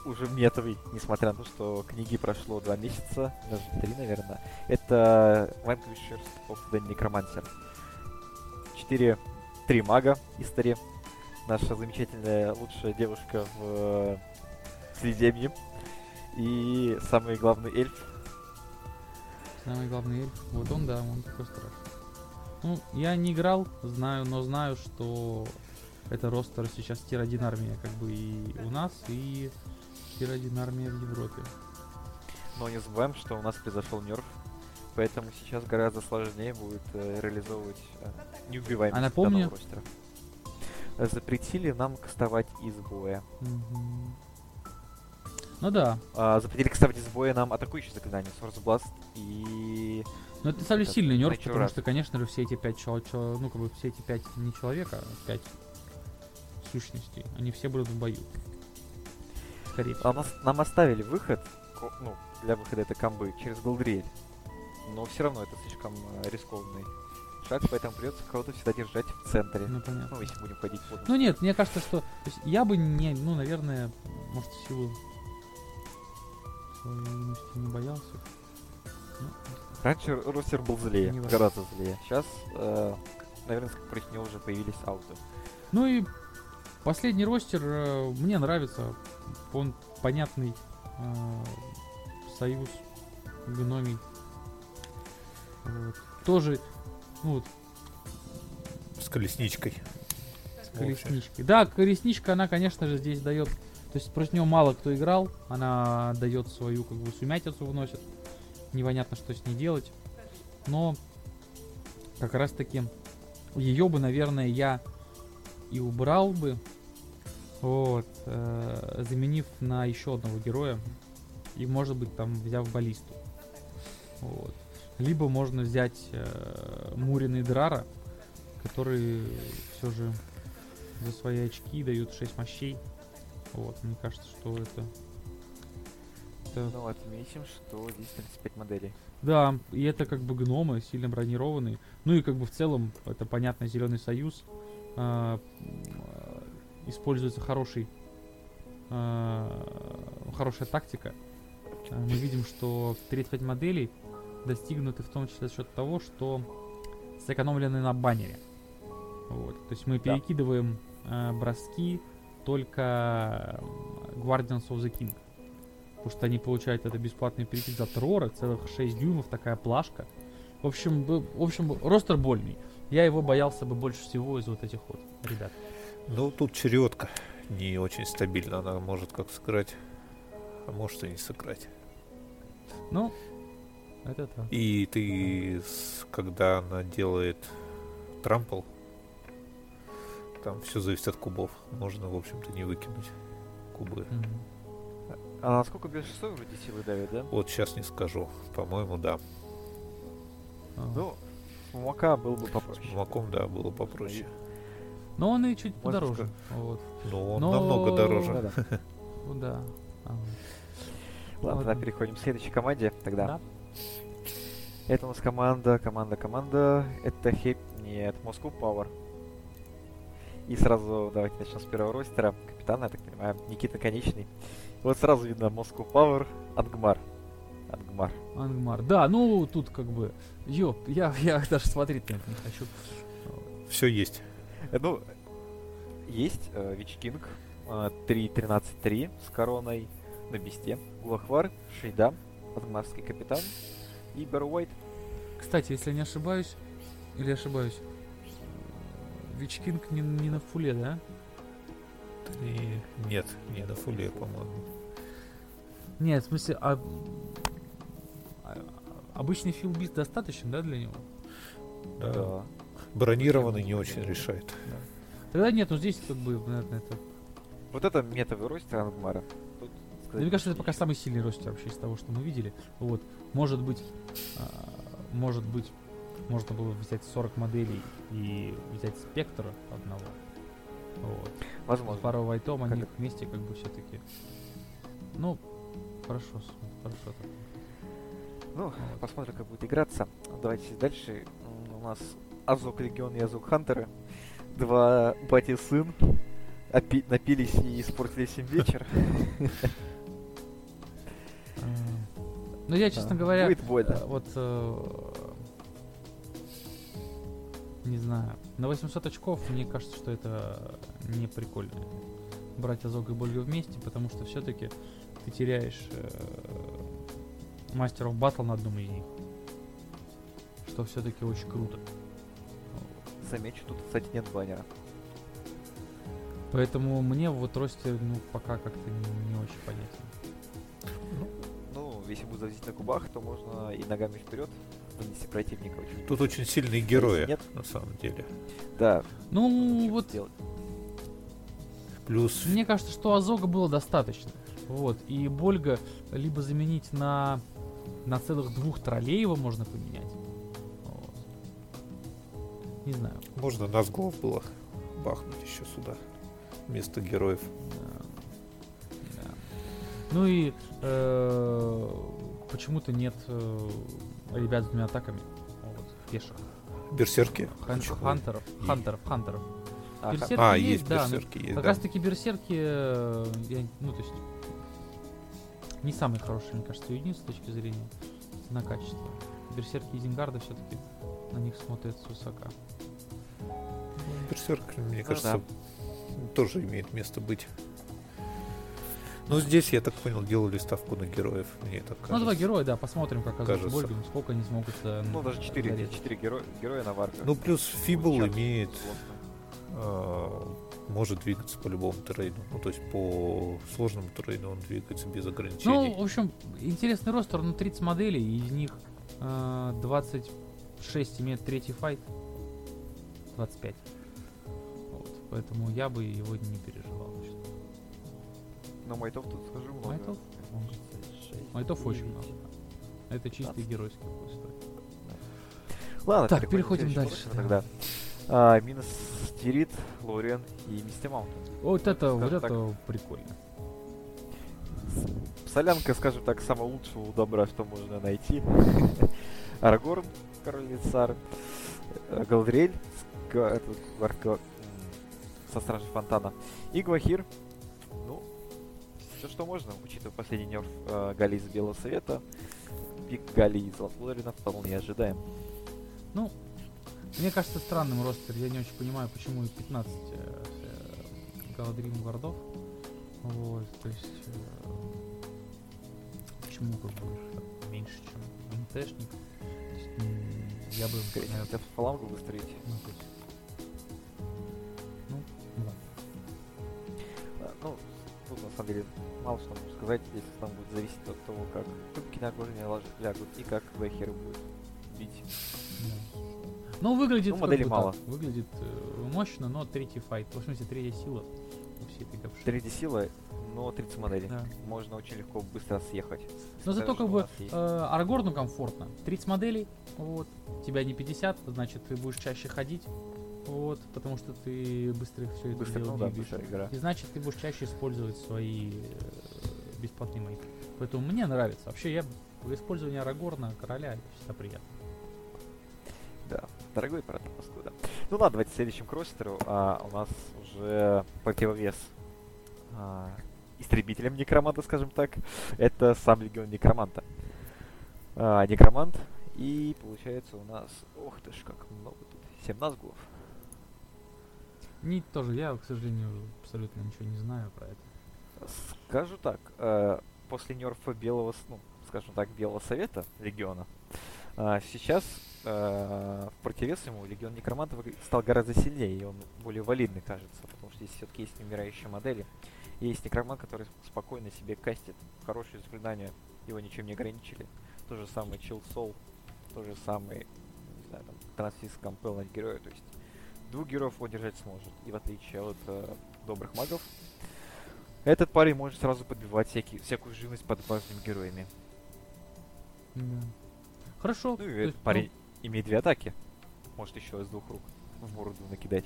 уже метовый, несмотря на то, что книги прошло два месяца, даже три, наверное. Это Vanquishers of the Necromancer. Четыре, три мага истории. Наша замечательная лучшая девушка в Средиземье. И самый главный эльф. Самый главный эльф. Вот он, да, он такой страшный. Ну, я не играл, знаю, но знаю, что это roster сейчас tier-1 армия, как бы и у нас, и tier-1 армия в Европе. Но не забываем, что у нас произошел nerf, поэтому сейчас гораздо сложнее будет э, реализовывать э, неубиваемость А напомню- данного ростера. Запретили нам кастовать из боя. Ну да, А, запретили кастовать из боя нам атакующие заклинания Source Blast и... но это самый Это сильный нерв, потому Wrath. что, конечно же, все эти пять чел- чел- ну, как бы все эти пять не человека, а пять сущностей, они все будут в бою. Скорее всего. А нас, нам оставили выход, ну, для выхода этой комбы через Голдриэль. Но все равно это слишком э, рискованный шаг, поэтому придется кого-то всегда держать в центре. Ну, понятно. Ну, если будем ходить под Ну нет, мне кажется, что я бы не, ну, наверное, может, в силу своей юности не боялся. Ну, Раньше ростер был злее, Не важно. гораздо злее. Сейчас, э, наверное, против него уже появились ауты. Ну и последний ростер э, мне нравится. Он понятный. э, союз гномий. Вот. Тоже, ну, вот, С колесничкой. с колесничкой. Да, колесничка, она, конечно же, здесь дает. То есть против нее мало кто играл. Она дает свою, как бы, сумятицу вносит. Непонятно, что с ней делать. Но как раз таки ее бы, наверное, я и убрал бы. Вот. э, заменив на еще одного героя. И, может быть, там взяв баллисту. Вот. Либо можно взять э, Мурина и Драра, которые все же за свои очки дают 6 мощей. Вот, мне кажется, что это... это- Ну, отметим, что здесь 35 моделей. Да, и это как бы гномы, сильно бронированные. Ну и как бы в целом, это понятно, Зеленый Союз. а, используется хороший, а, хорошая тактика. А, мы видим, что 35 моделей достигнуты в том числе за счет того, что сэкономлены на баннере. Вот. То есть мы Да. перекидываем а, броски только Guardians of the King. Потому что они получают это бесплатный перекид за Трора, целых 6 дюймов, такая плашка. В общем, в общем, ростер больный. Я его боялся бы больше всего из вот этих вот ребят. Ну, тут чередка не очень стабильна. Она может как сыграть, а может и не сыграть. Ну, это так. И ты, когда она делает трампл, там все зависит от кубов. Можно, в общем-то, не выкинуть кубы. Мгм. А насколько без 6 вроде силы давит, да? Вот сейчас не скажу. По-моему, да. А. Ну, у Мака был бы С попроще. молоком, да, было попроще. Но он и чуть Можно подороже. сказать. Вот. Но он Но- намного дороже. Ну да. [LAUGHS] А, Ладно, Ладно. тогда переходим к следующей команде тогда. Да. Это у нас команда, команда, команда. Это Хейп, нет, Moscow Power. И сразу давайте начнем с первого ростера. Капитан, я так понимаю, Никита Конечный. Вот сразу видно Moscow Power, Ангмар. Ангмар. Ангмар. Да, ну тут как бы. Ёп, я, я [LAUGHS] даже смотреть на это не хочу. Все есть. Э, Ну, есть э, Вич Кинг, э, 3.13.3 с короной на бесте. Гулахвар, Шейда, Ангмарский капитан и Бэру Уайт. Кстати, если не ошибаюсь, или ошибаюсь, Вичкинг не, не на фуле, да? И нет, не фуле, по-моему. Нет, в смысле, а, а- обычный филбист достаточно, да, для него? Да. Бронированный не очень решает. Тогда нет, ну здесь как бы, наверное, это... Вот это метовый ростер Ангмара. Тут Да, мне кажется, это пока самый сильный ростер вообще из того, что мы видели. Вот, может быть, а, может быть, можно было взять 40 моделей и взять спектра одного. Вот. Возможно. Баро Вайтом они Как вместе как бы все-таки. Ну, хорошо, хорошо так. Ну, посмотрим, как будет играться. Давайте дальше. У нас Азук Легион и Азук Хантеры. Два бати сын. опи- напились и испортили всем вечер. [LAUGHS] Ну, я, честно говоря, э, вот... э, Не знаю. На 800 очков, мне кажется, что это не прикольно. Брать Азога и Больга вместе, потому что все-таки ты теряешь мастеров батл на одном из них. Что все-таки очень круто. Замечу, тут, кстати, нет баннера. Поэтому мне вот ростер, ну, пока как-то не, не очень понятен. Ну, если будет зависеть на кубах, то можно и ногами вперед вынести противника. Очень Тут очень сильные герои, Нет. на самом деле. Да. Ну, вот сделать. Плюс Мне кажется, что Азога было достаточно. Вот. И Больга либо заменить на, на целых двух троллей его можно поменять. Вот. Не знаю. можно на сглов было бахнуть еще сюда. Вместо героев. Да. Да. Ну и э, почему-то нет э, ребят с двумя атаками. Вот, пеших. Берсерки. Хан- хантеров. Хантеров, хантеров. А, Берсерки А, есть, есть да, берсерки, есть, Как да. раз таки берсерки, э, я- ну то есть, не самый хороший, мне кажется, юнит с точки зрения на качество. Берсерки и Зингарда все-таки на них смотрят свысока. Берсерк, мне Ну кажется, тоже имеет место быть. Ну, здесь, я так понял, делали ставку на героев, мне так кажется. Ну, два героя, да, посмотрим, как Азов Кажется. Больгин, сколько они смогут э, Ну, даже 4, зарезать. 4 героя, героя на варках. Ну, плюс Фибл имеет, а, может двигаться по любому террейну. Ну, то есть по сложному террейну он двигается без Ну, ограничений. в общем, интересный ростер, ну, 30 моделей, и из них э, 26 имеет третий файт. 25. Вот, поэтому я бы его не переживал. Но майтов тут скажу много. Майтов? Майтов очень много. Это чистый 15. геройский стоить. Ладно, Так, переходим дальше, Тогда. А, минус Стирит, Лориан и Мистер Маунт. Вот это, вот так. это прикольно. Солянка, скажем так, самого лучшего добра, что можно найти. [LAUGHS] Арагорн, король Лицар, э, Галдриэль, со стражей фонтана, и Гвахир. Все, что можно, учитывая последний нерв э, Гали из Белого Совета, пик Гали из Лотлорина вполне ожидаем. Ну, мне кажется странным ростер. Я не очень понимаю, почему 15 э, э, Галадрим вардов. Вот, то есть... э, почему как бы меньше, чем МТшник? Есть, я бы, Скорее наверное, хотят фалангу выстроить. ну, то есть, ну, да. А, Ну, на самом деле мало что можно сказать, если там будет зависеть от того, как кубки на окружение лаж- лягут и как Гвахир будет бить. Ну, выглядит Ну, бы мало. так. Выглядит э, мощно, но третий файт. В смысле, третья сила у всей этой говши. Третья сила, но 30 моделей. Да. Можно очень легко быстро съехать. Но зато как бы э, Арагорну комфортно. 30 моделей, вот. Тебя не 50, значит ты будешь чаще ходить. Вот, потому что ты быстро все это Быстро, дело ну да, игра. И значит ты будешь чаще использовать свои э, бесплатные мои. Поэтому мне нравится. Вообще я использование Арагорна, короля, это всегда приятно. Да, дорогой парад паскуда. Ну ладно, давайте к следующему кростеру. А, у нас уже противовес а, истребителям некроманта, скажем так. Это сам легион некроманта. А, некромант. И получается у нас... Ох ты ж, как много тут. 7 назгулов. Не тоже, я, к сожалению, абсолютно ничего не знаю про это. Скажу так, э, после нерфа белого, ну, скажем так, белого совета легиона, а, сейчас э, в противес ему легион некромантов стал гораздо сильнее, и он более валидный кажется, потому что здесь все-таки есть умирающие модели. И есть некромант, который спокойно себе кастит хорошие заклинания, его ничем не ограничили. То же самое Chill Soul, то же самое, не знаю, там, Transfix Compel на героя, то есть двух героев он держать сможет. И в отличие от э, добрых магов, этот парень может сразу подбивать всякие, всякую живность под важными героями. Да. Хорошо. Ну и есть, этот парень имеет две атаки. Может еще из двух рук в бороду накидать.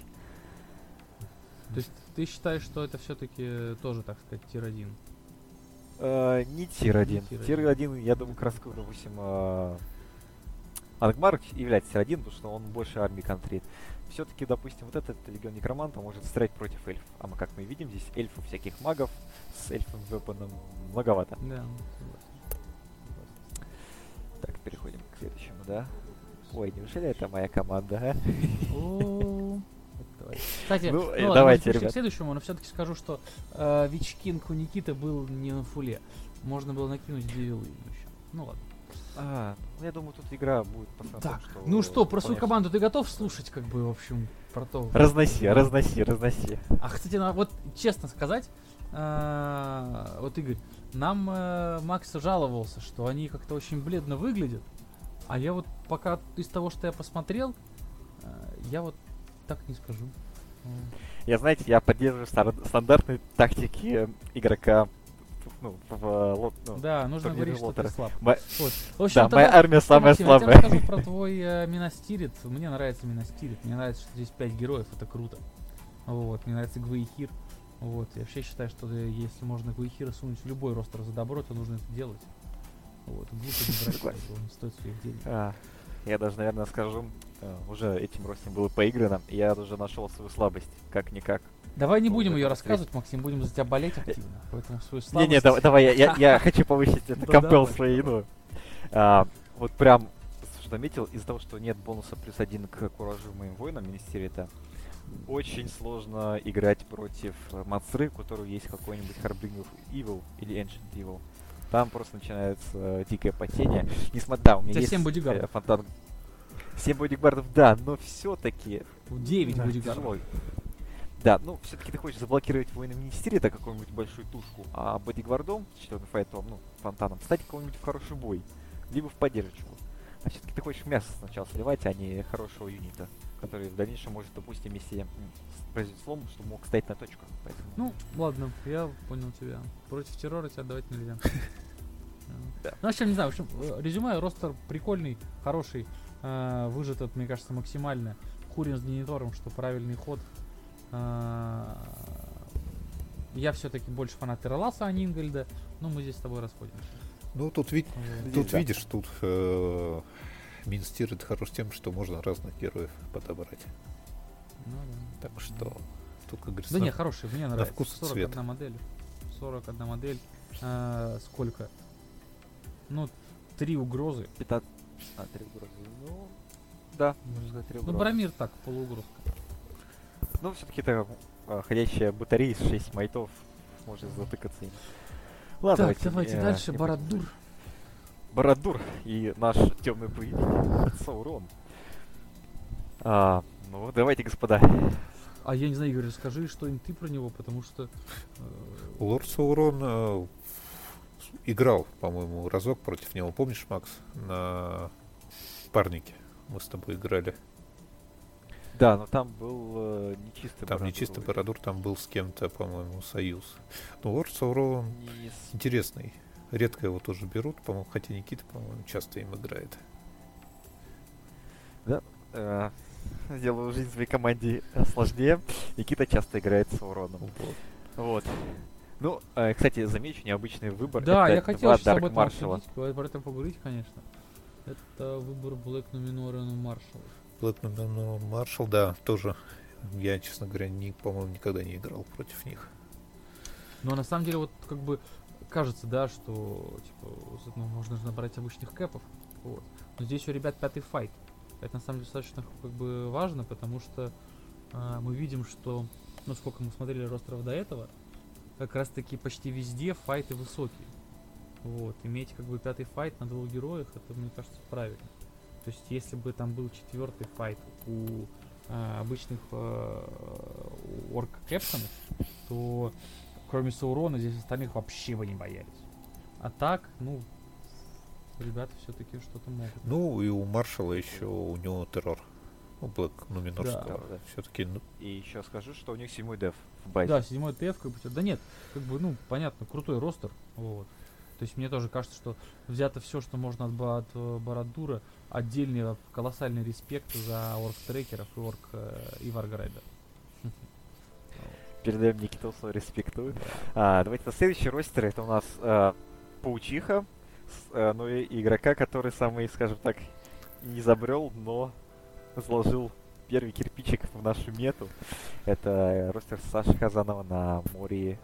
ну, то есть ты считаешь, что это все-таки тоже, так сказать, tier-1? Э, не tier 1. tier Tier один. 1, я думаю, как раз, допустим, э, Ангмар является один, потому что он больше армии контрит. Все-таки, допустим, вот этот легион некроманта может стрелять против эльфов. А мы, как мы видим, здесь эльфов всяких магов с эльфом вепоном многовато. Да. Так, переходим к следующему, да? Ой, неужели это моя команда, а? Кстати, Ну, ну, давайте, ребят. к следующему, но все-таки скажу, что э, Вичкинг у Никиты был не на фуле. Можно было накинуть две вилы ему еще. Ну ладно. А, ну я думаю, тут игра будет посмотрим, Так, ну что, про свою команду ты готов слушать, как бы, в общем, про то? Разноси, разноси, разноси. А, кстати, на- вот честно сказать, э, вот Игорь, нам э, Макс жаловался, что они как-то очень бледно выглядят, а я вот пока из того, что я посмотрел, э, я вот так не скажу. Я, знаете, я поддерживаю стандартные тактики игрока ну, в, лот- ну, Да, нужно говорить, что ты слаб. Ма- Вот. В общем, Да, тогда- моя армия самая Максим, я слабая. расскажу про твой э, Минастирит. Мне нравится Минастирит. Мне нравится, что здесь 5 героев, это круто. Вот, мне нравится Гвейхир. Вот, я вообще считаю, что э, если можно Гвейхира сунуть в любой ростер за добро, то нужно это делать. Вот, глупо не брать, не стоит своих денег. А, я даже, наверное, скажу, э, уже этим ростом было поиграно, я уже нашел свою слабость, как-никак. Давай не будем это ее рассказывать, Максим, будем за тебя болеть активно. Поэтому свою слабость... Не-не, давай, давай, я, я, [LAUGHS] хочу повысить это компел своей, ну. А, вот прям, что заметил, из-за того, что нет бонуса плюс один к куражу моим воинам Министерита, очень сложно играть против Мацры, у которого есть какой-нибудь Harbinger Evil или Ancient Evil. Там просто начинается дикое потение. Несмотря, да, у меня есть семь бодигардов. э, фонтан. 7 бодигардов, да, но все-таки 9 да, тяжело. Да, ну, все-таки ты хочешь заблокировать воина Министерия, какую-нибудь большую тушку, а бодигвардом, четвертым файтом, ну, фонтаном, стать кого-нибудь в хороший бой, либо в поддержку. А все-таки ты хочешь мясо сначала сливать, а не хорошего юнита, который в дальнейшем может, допустим, если произойдет слом, чтобы мог стоять на точку. Поэтому... Ну, ладно, я понял тебя. Против террора тебя давать нельзя. [LAUGHS] Да. Ну, в общем, не знаю, в общем, э, резюме, ростер прикольный, хороший, э, выжат, мне кажется, максимально. Хурин с генератором, что правильный ход. Э, Я все-таки больше фанат Терраласа, а не Ингольда, но мы здесь с тобой расходимся. Ну, тут, вид- Вот. тут да. видишь, тут э, Минстир хорош тем, что можно разных героев подобрать. Ну да. Так что тут, как говорится, Да не, хороший, мне нравится. вкус и 41 цвет. модель. 41 модель. Э, сколько? Ну, три угрозы. 15... А, три угрозы. Ну, да, можно сказать, три Ну, угрозы. Барамир так, полуугрозка. Ну, все-таки это а, ходящая батарея из 6 майтов. Может затыкаться им. Ладно, так, давайте э, дальше. Барадур. Барадур и наш темный повелитель [LAUGHS] Саурон. А, ну, давайте, господа. А я не знаю, Игорь, расскажи что-нибудь ты про него, потому что... э, Лорд Саурон э, играл, по-моему, разок против него. Помнишь, Макс, на парнике? Мы с тобой играли. Да, но там был э, нечистый Там не Барадур чисто вроде. Барадур, там был с кем-то, по-моему, союз. Но Лорд Саурон Не с- интересный. Редко его тоже берут, по-моему, хотя Никита, по-моему, часто им играет. э, [LAUGHS] Сделаю жизнь своей команде сложнее. Никита часто играет с Сауроном. Вот. Вот. Ну, э, кстати, замечу необычный выбор. Да, Это я хотел сейчас об этом обсудить, говорить- про это поговорить, конечно. Это выбор Блэк Нуминора Маршал. Black Number Marshall, да, тоже. Я, честно говоря, не, по-моему, никогда не играл против них. Но на самом деле, вот как бы кажется, да, что типа ну, можно же набрать обычных кэпов. Вот. Но здесь у ребят пятый файт. Это на самом деле достаточно как бы важно, потому что а, мы видим, что, ну сколько мы смотрели ростеров до этого, как раз таки почти везде файты высокие. Вот. Иметь как бы пятый файт на двух героях, это мне кажется правильно. То есть если бы там был четвертый файт у а, обычных орк кэпсонов, то кроме Саурона здесь остальных вообще бы не боялись. А так, ну, ребята все-таки что-то могут. Ну, и у Маршала еще у него террор. У Блэк Нуминорского. Да, да. Все-таки, ну, И еще скажу, что у них седьмой деф в базе. Да, седьмой ТФ, как бы, да нет, как бы, ну, понятно, крутой ростер, вот. То есть мне тоже кажется, что взято все, что можно от, от э, Барадура, отдельный э, колоссальный респект за орк-трекеров и орк э, и варграйдер. Передаем Никиту свой респектую. А, давайте на следующий ростер. Это у нас э, Паучиха. с, э, ну и игрока, который самый, скажем так, не забрел, но заложил первый кирпичик в нашу мету. Это ростер Саши Казанова на море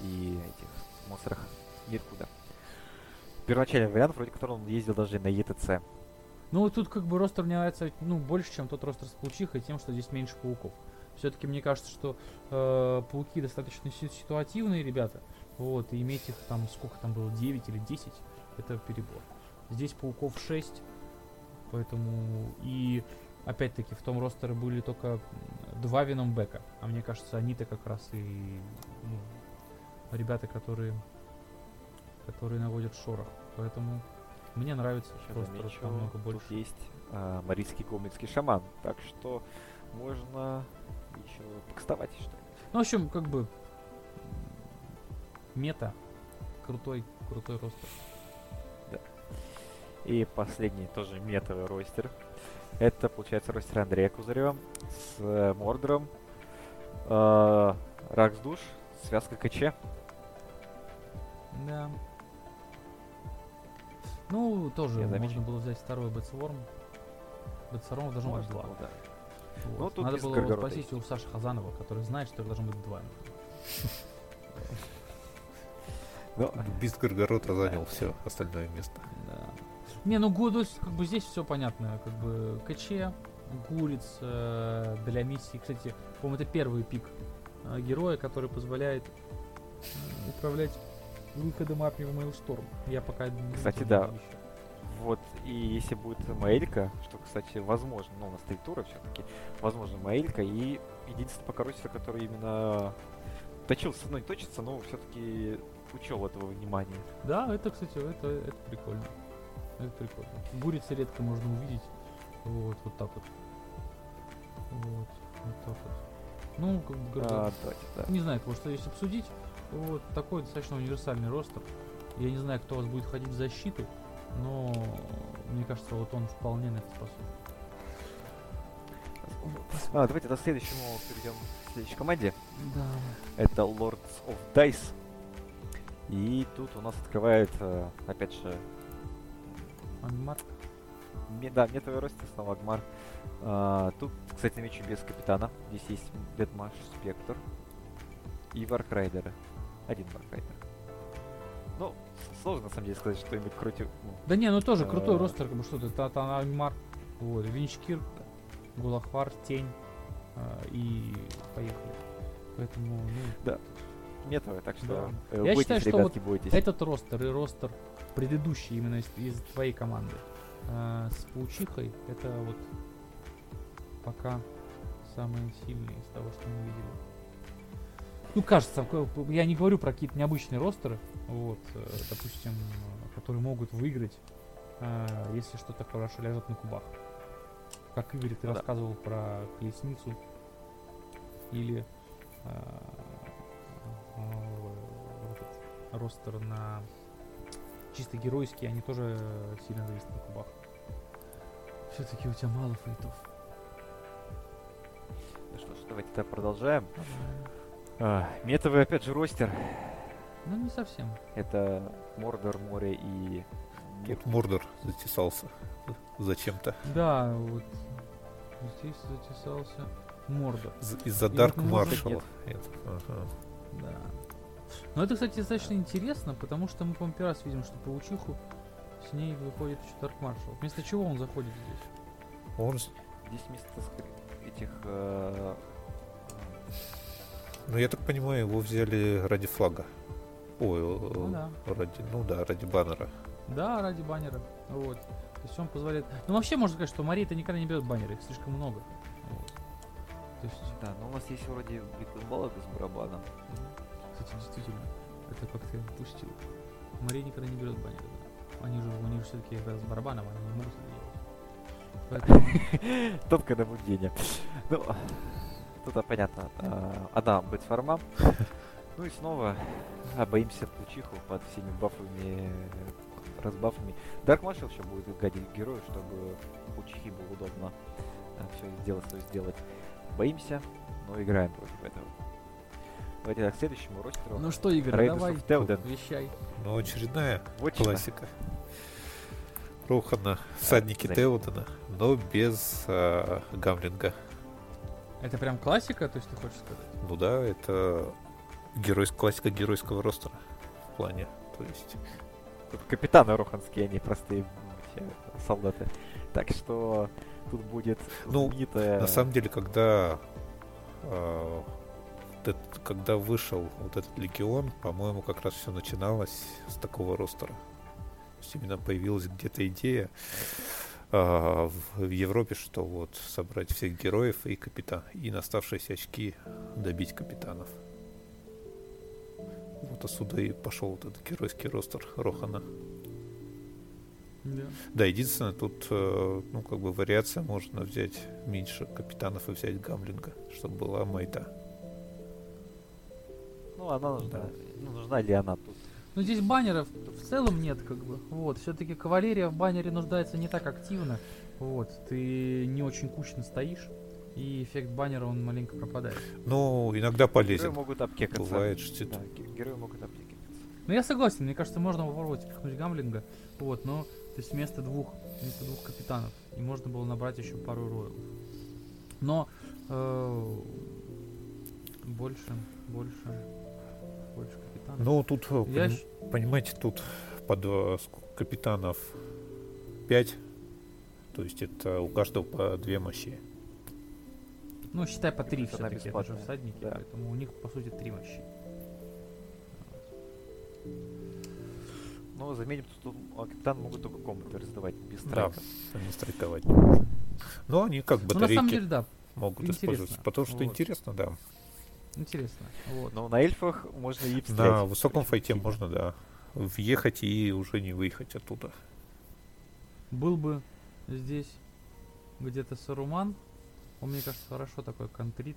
и этих монстрах Ниткуда. Первоначальный вариант, вроде которого он ездил даже на ЕТЦ. Ну, тут как бы ростер мне нравится, ну, больше, чем тот ростер с паучихой, тем, что здесь меньше пауков. Все-таки мне кажется, что э, пауки достаточно си- ситуативные ребята. Вот, и иметь их там, сколько там было, 9 или 10, это перебор. Здесь пауков 6, поэтому и опять-таки в том ростере были только два Веномбека, а мне кажется, они-то как раз и ну, ребята, которые которые наводят шорох. Поэтому мне нравится Еще просто замечу, намного больше. тут есть а, марийский гомельский шаман, так что можно еще покастовать что ли. Ну, в общем, как бы мета. Крутой, крутой ростер. И последний тоже метовый ростер. Это, получается, ростер Андрея Кузарева с Мордором, э, Ракс Душ, связка КЧ. Да. Ну, тоже Я можно было взять второй Бэтсворм. Бэтсворм должно быть два. да. Вот. Ну, тут Надо было Горгорота спросить у Саши Хазанова, который знает, что их должно быть два. [LAUGHS] Ну, Без Горгорота занял все остальное место. Да. Не, ну Гу- то есть, как бы здесь все понятно. Как бы КЧ, Гуриц э, для миссии. Кстати, по-моему, это первый пик э, героя, который позволяет э, управлять выходом армии в Mailstorm. Я пока не Кстати, да. ещё. Вот, и если будет Маэлька, что, кстати, возможно, ну, у нас три тура все-таки, возможно, Маэлька, и единственный пока ростер, который именно точился, ну, не точится, но все-таки учел этого внимания. Да, это, кстати, это, это прикольно. Это прикольно. Гурицы редко можно увидеть. Вот, вот так вот. Вот, вот так вот. Ну, как бы, А, давайте, да. Не знаю, кого что здесь обсудить. Вот такой достаточно универсальный ростер. Я не знаю, кто у вас будет ходить в защиту, но мне кажется, вот он вполне на это способен. А, давайте до следующему перейдем к следующей команде. Да. Это Lords of Dice. И тут у нас открывает, э, опять же, Ангмар. ме- да, метовый ростер снова Ангмар. А, тут, кстати, замечу без капитана. Здесь есть Dead Marsh Spectre и варг-райдеры. Один варг-райдер. Ну, сложно на самом деле сказать что-нибудь против... ну, Да не, ну тоже Э. крутой ростер, как бы что-то. Тата Анмар. Вот, Винчкир, Гулахвар, Тень. э, и поехали. Поэтому, ну, метовый, так что Да. э, Я считаю, что ребятки, бойтесь. этот ростер и ростер предыдущий именно из, из твоей команды э, с паучихой, это вот пока самые сильные из того, что мы видели. Ну, кажется, я не говорю про какие-то необычные ростеры, вот, э, допустим, которые могут выиграть, э, если что-то хорошо ляжет на кубах. Как Игорь, ты да. рассказывал про колесницу или э, ростер на чисто геройские, они тоже сильно зависят на кубах. Все-таки у тебя мало фейтов. Ну что ж, давайте тогда продолжаем. А, метовый, опять же, ростер. Ну, не совсем. Это Мордор, море и... Мир. Тут Мордор затесался зачем-то. Да, вот здесь затесался Мордор. Из-за Дарк Маршала. Это, ага. Да. Но это, кстати, достаточно интересно, потому что мы, по-моему, первый раз видим, что паучиху с ней выходит еще Дарк Маршал. Вместо чего он заходит здесь? Он, Здесь вместо этих... э, ну я так понимаю, его взяли ради флага. Ой, Ну да. ради, ну да, ради баннера. Да, ради баннера. Вот. То есть он позволяет... Ну, вообще, можно сказать, что Мария-то никогда не берет баннеры, их слишком много. Вот. То есть, Да, но у нас есть вроде битболок с барабаном. кстати, действительно, это как ты упустил. Мария никогда не берет баннеры. да. Они же, они же все-таки с барабаном, они не могут это делать. [LAUGHS] Поэтому, Тонкое наблюдение. Ну, тут понятно. а, Одна бэтформа. Ну и снова боимся паучиху под всеми бафами, э, разбафами. Дарк Маршал еще будет гадить герою, чтобы паучихе было удобно все сделать, что сделать. Боимся, но играем против этого. Давайте так, к следующему ростеру. ну что, Игорь, Raiders давай, Telden. вещай. Ну, очередная Вотчина. классика. Рохана, всадники да. Теодена, но без а, Гамлинга. Это прям классика, то есть ты хочешь сказать? Ну да, это герой, классика геройского ростера в плане. То есть Тут капитаны роханские, они простые все солдаты. Так что тут будет Ну, знаменитая... На самом деле, когда этот- когда вышел вот этот легион, по-моему, как раз все начиналось с такого ростера. То есть именно появилась где-то идея а, в, в Европе, что вот собрать всех героев и капитан, и на оставшиеся очки добить капитанов. Вот отсюда и пошел вот этот геройский ростер Рохана. Да. Да, единственное, тут, э, ну, как бы вариация, можно взять меньше капитанов и взять Гамлинга, чтобы была майта. Ну, она нужна. Да. Ну, нужна ли она тут? Ну здесь баннеров в целом нет, как бы. Вот, все-таки кавалерия в баннере нуждается не так активно. Вот, ты не очень кучно стоишь, и эффект баннера он маленько пропадает. Ну, иногда Герои полезен. могут обкекаться. Бывает, что Да, ге- герои могут обкекаться. Ну я согласен, мне кажется, можно попробовать пихнуть Гамлинга. Вот, но то есть вместо двух, вместо двух капитанов. И можно было набрать еще пару роялов. Но э, больше, больше, больше капитанов. Ну, тут, э, Я понимаете, тут под э, капитанов 5. То есть это у каждого по две мощи. Ну, считай по три все-таки, это же всадники, да. поэтому у них, по сути, три мощи. Но заметим, что а, капитаны могут только комнаты раздавать без Да, страйка. они страйковать не могут. Но они как Ну, на батарейки самом деле, да, могут интересно. использоваться. Потому что Вот. интересно, да. Интересно. Вот. Но на эльфах можно и На встрять. высоком файте сильно. можно, да, въехать и уже не выехать оттуда. Был бы здесь где-то Саруман, он, мне кажется, хорошо такой контрит.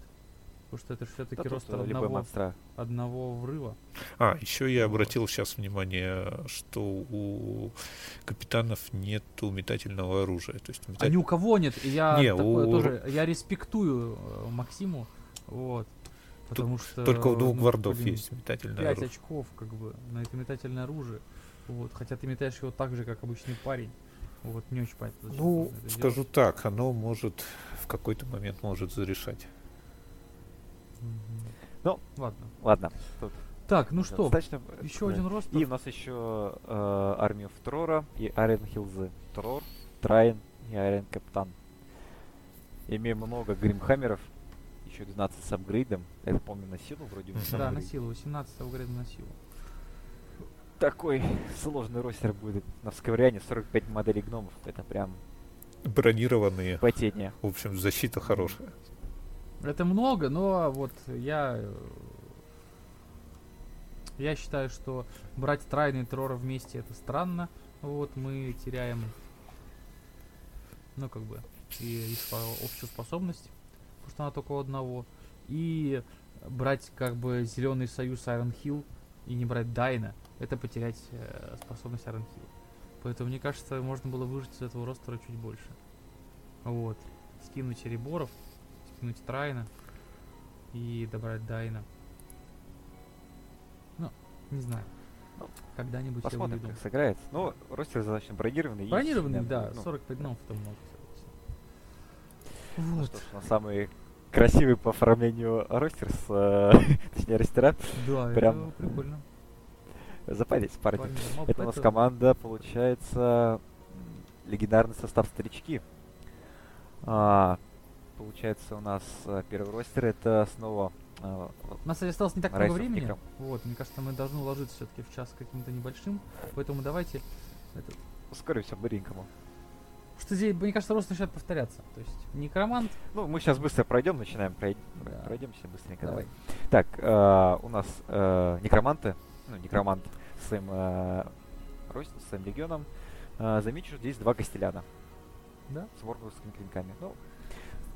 Потому что это Да все-таки э, любой одного, одного врыва. А, еще я обратил сейчас внимание, что у капитанов нету метательного оружия. То есть А метать- ни у кого нет. И я Не, такое у- тоже. Я респектую э, Максиму. Вот. Потому что. только у двух ну, гвардов блин, есть метательное 5 оружие. очков, как бы, на это метательное оружие. Вот. Хотя ты метаешь его так же, как обычный парень. Вот, не очень понятно. зачем Ну, скажу делать. так, оно может в какой-то момент может зарешать. Мгм. Ну, ладно. Ладно. Тут Так, ну что, достаточно, еще да. один рост. И у нас еще э, армия Трора и Арен Хилзы. Трор, Трайн и Арен Каптан. Имеем много гримхаммеров, еще 12 с апгрейдом. Это, помню, на силу вроде бы. Да, на силу, 18 апгрейд на силу. Такой сложный ростер будет на Всковоряне, 45 моделей гномов. Это прям Бронированные. потение. В общем, защита хорошая. Это много, но вот я... э, Я считаю, что брать трайны и террора вместе это странно. Вот, мы теряем, ну, как бы, и по- общую способность, потому что она только у одного. И брать, как бы, Зеленый Союз Iron Hill и не брать Дайна, это потерять э, способность Iron Hill. Поэтому, мне кажется, можно было выжить из этого ростера чуть больше. Вот. Скинуть Реборов, скинуть Трайна и добрать Дайна. Ну, не знаю. Ну, Когда-нибудь я Посмотрим, уведу. как сыграет. Но ростер достаточно бронированный. Бронированный, сильно, да, ну, 45 гномов это много. Ну Вот. что ж, на самый красивый по оформлению ростер с, э, [LAUGHS] точнее, ростера. Да, Прям это прикольно. Запарились, парни. Парни, моб Это у нас команда, получается, легендарный состав старички. А, получается, у нас а, первый ростер это снова а, У нас осталось не так Rise много времени. Necrom. Вот, мне кажется, мы должны уложиться все-таки в час каким-то небольшим. Поэтому давайте. этот, ускоримся быренькому. Что здесь, мне кажется, рост начинает повторяться. То есть некромант. Ну, мы сейчас быстро пройдем, начинаем, пройд- Да. пройдемся быстренько. Давай. Так, а, у нас э, некроманты, ну, некромант с своим, э, рост- с своим легионом. А, замечу, что здесь два костеляна. Да? с ворговскими клинками. Ну,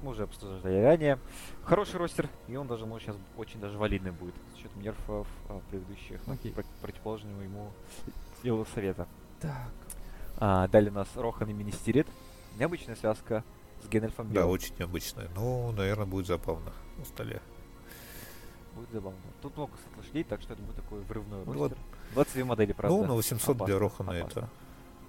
мы уже обсуждали ранее. Хороший ростер, и он даже, может, сейчас очень даже валидный будет с учетом нерфов а, предыдущих, ну, Окей. про- противоположного ему Белого Совета. Так. А, далее у нас Рохан и Министерит. Необычная связка с Генельфом Да, очень необычная. Ну, наверное, будет забавно на столе. Будет забавно. Тут много лошадей, так что это будет такой врывной Ну ростер. 22 модели, правда. ну, на 800 для Опасно, Рохана опасно. это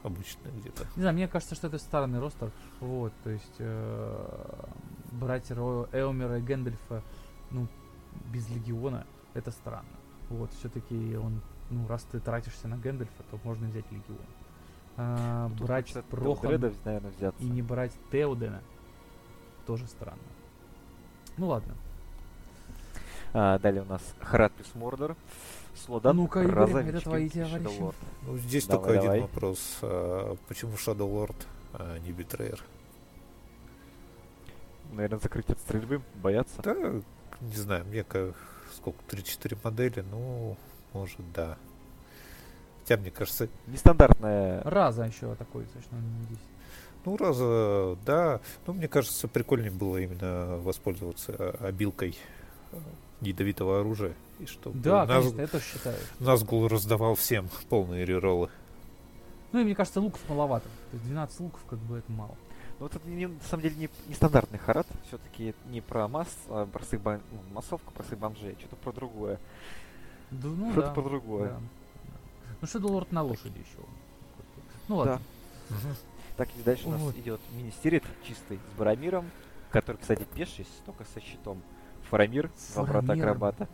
обычные где-то. Не знаю, мне кажется, что это странный ростер. Вот, то есть э, брать Ро- Эомера и Гэндальфа, ну, без Легиона, это странно. Вот, все-таки он, ну, раз ты тратишься на Гэндальфа, то можно взять Легион. А, Тут брать хочется Прохан Телдреда, наверное, взяться. и не брать Теодена тоже странно. Ну ладно. А, далее у нас Харат плюс Мордор. Слодан, Ну-ка, Игорь, это твои товарищи. Ну, здесь Давай, только давай. один вопрос. а, почему Shadow Lord, а не Битрейер? Наверное, закрыть от стрельбы, боятся. Да, не знаю, мне как сколько, 3-4 модели, ну, может, да. Хотя, мне кажется, Нестандартная. Раза еще такой, точно не здесь. ну, раза, да. Ну, мне кажется, прикольнее было именно воспользоваться а, обилкой а, ядовитого оружия. И чтобы Да, Наз- конечно, тоже считаю. Назгул раздавал всем полные рероллы. Ну и мне кажется, луков маловато. То есть 12 луков, как бы это мало. Ну, вот это не- на самом деле не, нестандартный Харат. Все-таки не про масс, а простых бан... ну, массовку, простых бомжей, что-то про другое. Да, ну что-то да. про другое. да. Ну что Лорд на лошади еще. Ну ладно. Так, и дальше у нас Вот. идет мини-стерит чистый с Барамиром, который, кстати, пеший, только со щитом. Фарамир, С два брата Фарамиром. акробата,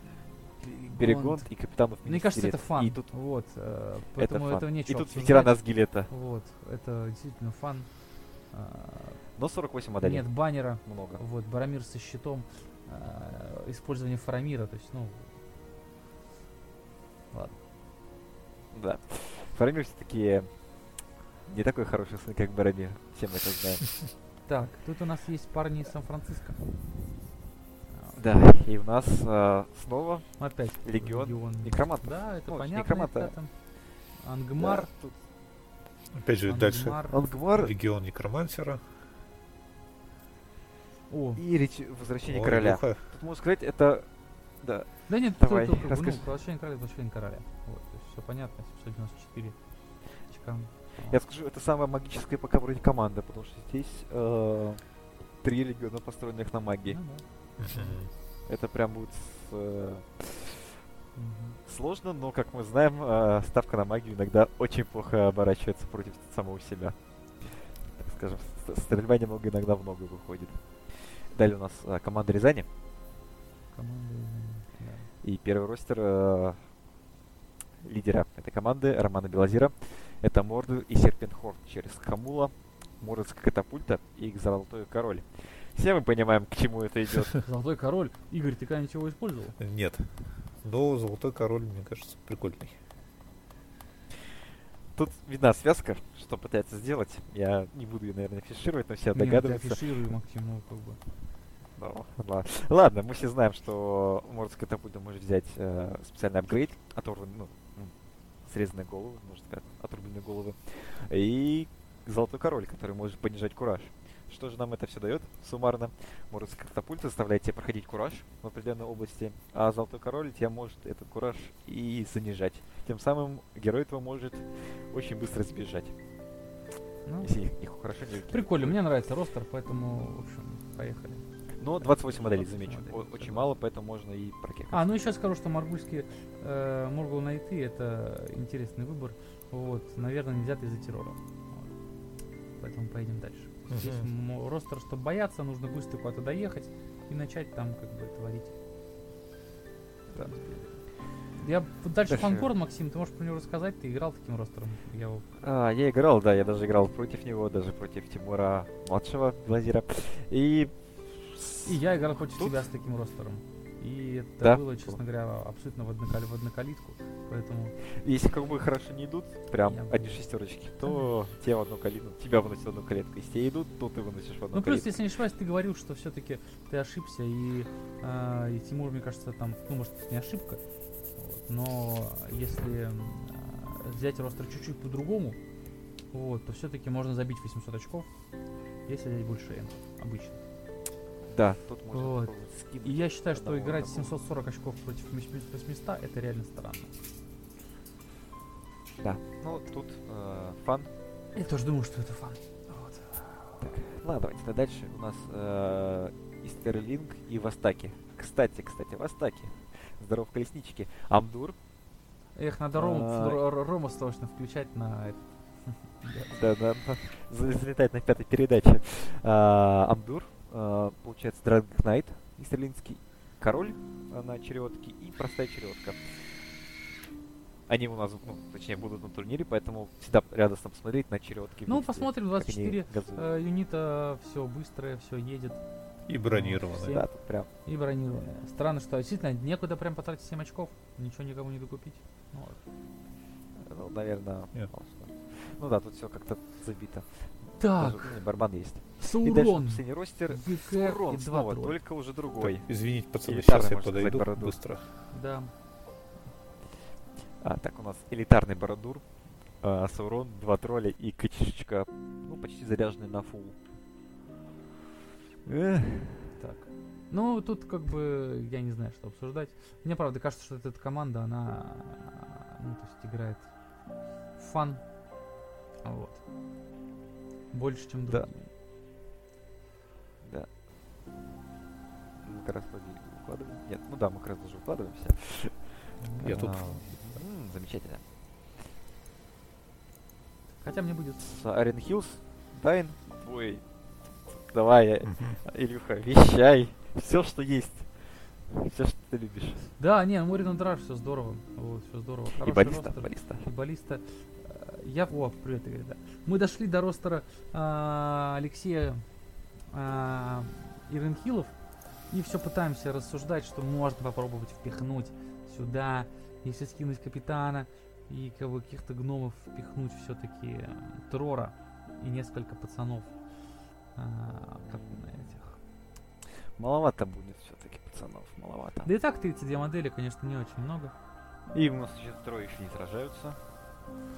Берегонт и капитанов Мне кажется, это фан. И тут Вот. э, это Поэтому фан. этого И нечего тут обсуждать. ветеран Асгилета. Вот. Это действительно фан. А, Но 48 моделей. Нет баннера. Много. Вот, Барамир со щитом. а, Использование Фарамира. То есть, ну... Ладно. Да. Фарамир все-таки не такой хороший сын, как Барамир. Все мы это знаем. [LAUGHS] Так, тут у нас есть парни из Сан-Франциско. Да, и у нас а, снова Опять Легион некромантов. Да, это Ну, понятно. некроманта. это Ангмар. Да, тут Опять же, дальше Ангмар. Ангмар Легион Некромансера. О, и речь возвращение Ой, короля. Леха. Тут можно сказать, это да, да нет, Давай, тут, ну, возвращение короля, возвращение короля. Вот, все понятно, 794 очка. Я скажу, это самая магическая пока вроде команда, потому что здесь э, три легиона, построенных на магии. Ну да. Это прям будет с- э, сложно, но, как мы знаем, э, ставка на магию иногда очень плохо оборачивается против самого себя. Так скажем, стрельба немного иногда в ногу выходит. Далее у нас э, команда Рязани. Команда, да. И первый ростер э, лидера этой команды Романа Белозира. Это Морду и Серпентхорн через Хамула, Мордовская катапульта и Золотой Король. Все мы понимаем, к чему это идет. [LAUGHS] Золотой король. Игорь, ты когда-нибудь его использовал? Нет. Но Золотой Король, мне кажется, прикольный. Тут видна связка, что пытается сделать. Я не буду ее, наверное, фишировать, но все Нет, я догадываются. афиширую, Максим, ну, как бы. Ну, ла- Ладно, мы все знаем, что Мордовская катапульта может взять э, специальный апгрейд, оторванный, ну, срезанные головы, можно сказать, отрубленные головы. И Золотой Король, который может понижать кураж. Что же нам это все дает суммарно? Мордовская катапульта заставляет тебя проходить кураж в определенной области, а Золотой Король тебя может этот кураж и занижать. Тем самым герой этого может очень быстро сбежать, Ну, если их, их хорошо не прикольно, мне нравится ростер, поэтому, в общем, поехали. Но 28 моделей, 28 замечу. моделей, очень мало, поэтому можно и прокекать. А, ну еще скажу, что маргульские э, Моргул Найты это интересный выбор. Вот, наверное, не взят из-за террора. Вот. Поэтому поедем дальше. Здесь м- ростер, чтобы бояться, нужно быстро куда-то доехать и начать там как бы творить. Да. Я дальше Дальше. Фанкорн, Максим, ты можешь про него рассказать? Ты играл таким ростером? Я его- А, я играл, да, я даже играл против него, даже против Тимура младшего Глазира. И... И я играл против Тут- тебя с таким ростером. И это Да. было, честно говоря, абсолютно в, однокали- в однокалитку. Поэтому Если как бы хорошо не идут, прям Я- одни шестерочки, то тебя в одну калитку, тебя выносят в одну калитку. Если те идут, то ты выносишь в одну Ну, плюс, калитку. если не ошибаюсь, ты говорил, что все-таки ты ошибся, и, а, и Тимур, мне кажется, там, ну, может, это не ошибка, вот, но если а, взять ростер чуть-чуть по-другому, вот, то все-таки можно забить 800 очков, если взять больше N, обычно. Да, тут можно Вот. И я считаю, что играть одного. 740 очков против 800 это реально странно. Да, ну тут э, фан. Я тоже думаю, что это фан. Вот. Ладно, давайте тогда дальше. У нас э, Истерлинг и Вастаки. Кстати, кстати, Вастаки. Здоров, колеснички. Амдур. Эх, надо А. Рома срочно включать на, этот- Да, да, да. За- Залетает на пятой передаче. А, Амдур, а, получается, Dragon Knight, Истерлинский, Король а, на чередке и простая чередка. Они у нас, ну, точнее, будут на турнире, поэтому всегда радостно посмотреть на чередки. Ну, вместе, посмотрим, как они 24 газуют. э, юнита, все быстрое, все едет И бронированные. Да, тут прям. и бронированное. Странно, что действительно некуда прям потратить 7 очков, ничего никому не докупить. Ну. Ну, наверное, Нет. что. Ну да, тут все как-то забито. Так, Даже, ну, барабан есть. И дальше Саурон, последний ростер. ВК Урон и два снова, тролля. только уже Так, другой. извините, пацаны, Элитарный, сейчас я сказать, подойду бороду. быстро. Да. А, так, у нас элитарный Бородур, а, Саурон, два тролля и Качечка, ну, почти заряженный на фул. Эх, Так. Ну, тут как бы я не знаю, что обсуждать. Мне правда кажется, что эта команда, она, ну, то есть играет фан. Вот. Больше, чем Да. другие. Да. Мы как раз вроде укладываем. Нет, ну да, мы как раз даже укладываемся. Я тут. Замечательно. Хотя мне будет... Арен Хиллс, Дайн, твой. Давай. [LAUGHS] Илюха, вещай. Все, что есть. Все, что ты любишь. Да, не, Морин Драж, все здорово. Вот, все здорово. И Хороший баллиста, ростер. баллиста. И баллиста. Э, Я... О, привет, Игорь, да. Мы дошли до ростера а, Алексея а, Иренхилов. И все пытаемся рассуждать, что можно попробовать впихнуть сюда, если скинуть капитана и каких-то гномов впихнуть все-таки Трора и несколько пацанов. а, как на этих. Маловато будет все-таки, пацанов, маловато. Да и так 32 модели, конечно, не очень много. И у нас еще трое еще не сражаются.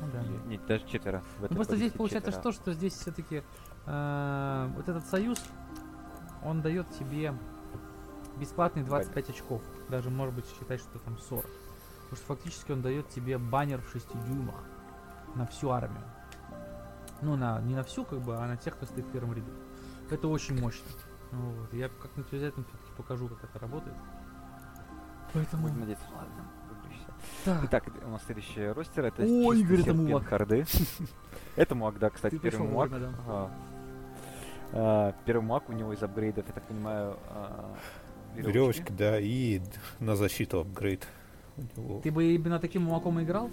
Ну да. Нет, даже четверо. Ну просто здесь получается четверо. что, что здесь все-таки вот этот союз, он дает тебе бесплатные 25 очков. Даже может быть считать, что там 40. Потому что фактически он дает тебе баннер в 6 дюймах на всю армию. Ну, на, не на всю, как бы, а на тех, кто стоит в первом ряду. Это очень мощно. Вот. Я как-нибудь обязательно все-таки покажу, как это работает. Поэтому... Будем надеяться, ладно, Так, Итак, у нас следующий ростер это О, Игорь, это Мулак. харды. [LAUGHS] Это маг, да, кстати, первый да. Ага. А, Первый маг у него из апгрейдов, я так понимаю, а, Веревочка, да, и на защиту апгрейд. У него. ты бы именно таким молоком играл?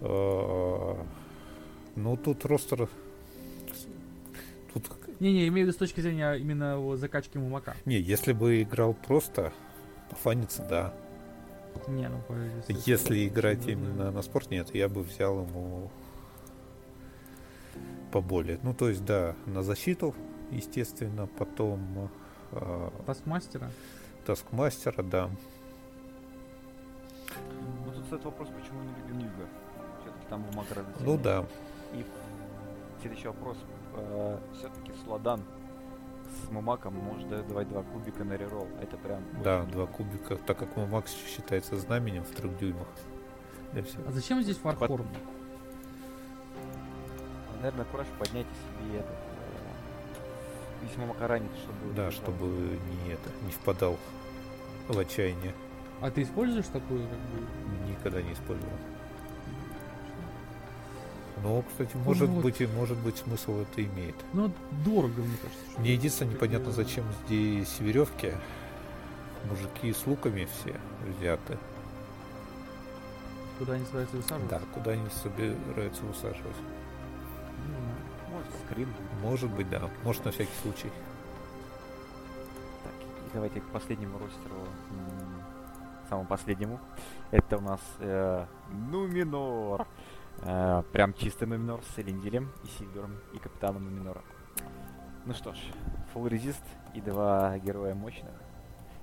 А, Ну, тут ростер... Тут... Не-не, имею в виду с точки зрения именно закачки мумака. Не, если бы играл просто, пофаниться, да. Не, ну по- Если играть ну, именно на спорт, нет, я бы взял ему поболее. Ну, то есть, да, на защиту, естественно, потом а, Таскмастера. Таскмастера, да. Ну тут стоит вопрос, почему не любим Юга. Все-таки там у мага разные Ну да. И следующий вопрос. Все-таки Сладан с Мумаком может давать два кубика на реролл. Это прям... Да, два кубика, так как Макс считается знаменем в трех дюймах. А зачем здесь Фархорн? Наверное, кураж поднять себе этот... э, Если Мумака ранит, чтобы... Да, чтобы не это, не впадал в отчаяние. А ты используешь такую, как бы... Никогда не использовал. Но, кстати, может вот. быть, и может быть смысл это имеет. Ну, дорого, мне кажется. Мне единственное непонятно, зачем здесь веревки. Мужики с луками все взяты. Куда они собираются высаживать? Да, куда они собираются высаживать? Знаю. Может, скрин. Может быть, да. Может, на всякий случай. Так, и давайте к последнему ростеру, самому последнему. Это у нас э, Нуминор. Э, прям чистый Нуминор с Элинделем и Сильвером и Капитаном Нуминора. Ну что ж, full резист и два героя мощных.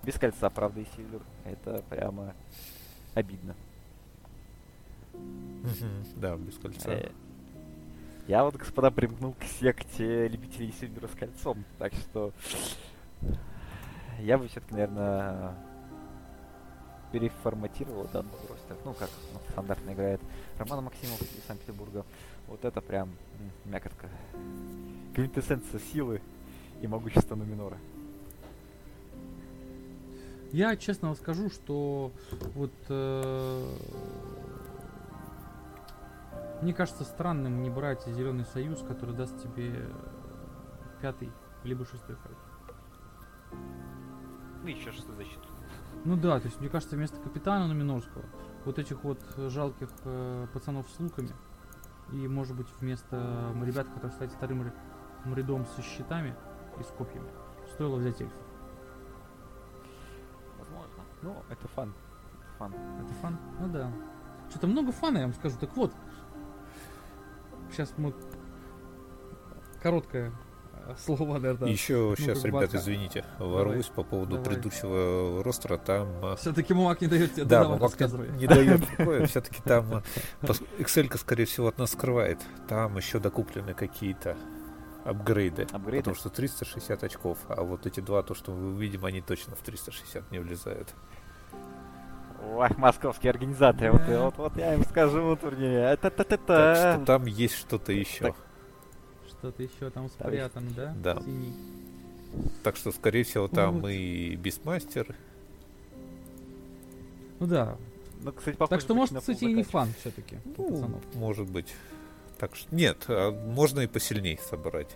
Без кольца, правда, и Сильвер. Это прямо обидно. Да, без кольца. Э, Я вот, господа, примкнул к секте любителей Сильвера с кольцом. Так что я бы все-таки, наверное, переформатировал данный ростер. Ну, как ну, стандартно играет Роман Максимов из Санкт-Петербурга. Вот это прям мякотка. Квинтэссенция силы и могущества Нуминора. Я честно вам скажу, что вот э, Мне кажется странным не брать Зеленый Союз, который даст тебе пятый либо шестой файт. Ну, еще шестую защиту. Ну да, то есть мне кажется, вместо капитана Номинорского вот этих вот э, жалких э, пацанов с луками и, может быть, вместо ребят, которые стоят вторым р- м, рядом со щитами и с копьями, стоило взять эльфов. Возможно. Ну, это фан. Это фан. Это фан? Ну да. Что-то много фана, я вам скажу. Так вот, сейчас мы короткое [LAUGHS] слово, наверное. Еще сейчас, как ребят, бака. извините, ворвусь по поводу Давай. предыдущего ростера. Там а, Все-таки Мумак не дает тебе Да, Мумак не, не дает [LAUGHS] покоя. Все-таки там а, Excel, скорее всего, от нас скрывает. Там еще докуплены какие-то апгрейды. Апгрейды? Потому что 360 очков. А вот эти два, то, что мы увидим, они точно в 360 не влезают. Ой, московские организаторы. Вот, вот, вот я им скажу на турнире. Это та та Так та что там есть что-то еще. Так. Что-то еще там спрятано, да? Да. Синий. Так что, скорее всего, там Вот. и Бисмастер. Ну да. Ну, кстати, Так что, может, кстати, и не фан все-таки Ну, пацанов. может быть. Так что нет, а можно и посильнее собрать.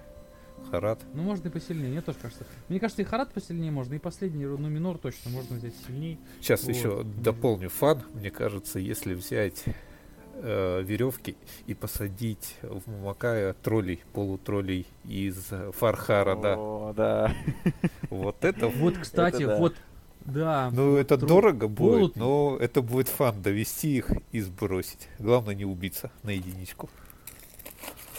Харат. Ну, можно и посильнее, мне тоже кажется. Мне кажется, и Харат посильнее можно, и последний, ну, Минор точно можно взять сильней. Сейчас Вот. еще дополню фан. Мне кажется, если взять веревки и посадить в Мамакая троллей, полутроллей из Фархара, да. О, да. Вот это... [LAUGHS] Вот, кстати, вот, да. Ну, это тролль- дорого будет, полут- но это будет фан довести их и сбросить. Главное не убиться на единичку.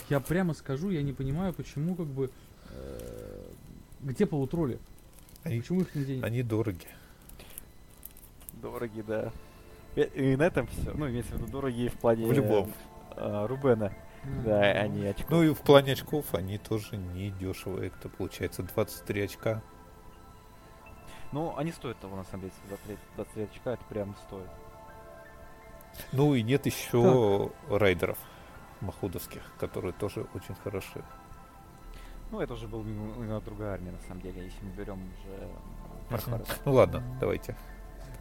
Я прямо скажу, я не понимаю, почему как бы... э, где полутроли? Они, Почему их нигде нет? они дороги. Дорогие, да. И, и на этом все. Ну, имеется в виду дорогие в плане... В любом. э, Рубена. А, Да, они очко. Ну и в плане очков они тоже не дешевые. Это получается 23 очка. Ну, они стоят того, на самом деле, за 20 20 очка, это прям стоит. Ну и нет еще райдеров махудовских, которые тоже очень хороши. Ну, это уже был другая армия, на самом деле, если мы берем уже э. Ну ладно, давайте.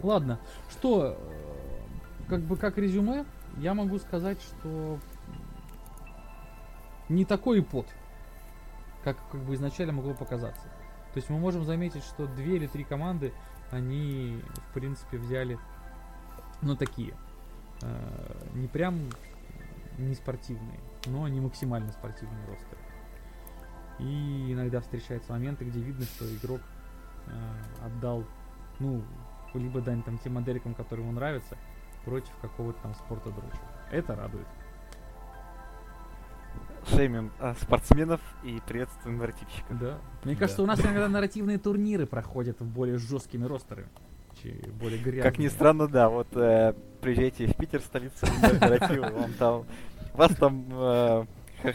Ладно, что, э, как бы как резюме, я могу сказать, что не такой и пот, как как бы изначально могло показаться. То есть мы можем заметить, что две или три команды, они, в принципе, взяли, ну, такие, э, не прям не спортивные, но они максимально спортивные ростеры. И иногда встречаются моменты, где видно, что игрок э, отдал, ну, либо дань там тем моделькам, которые ему нравятся, против какого-то там спорта дроча. Это радует. Шеймим а, спортсменов и приветствуем нарративщиков. Да. Мне Да. кажется, у нас иногда нарративные турниры проходят в более жесткими ростерами, более грязными. Как ни странно, да, вот э, приезжайте в Питер, столицу нарратива, вам там, вас там э,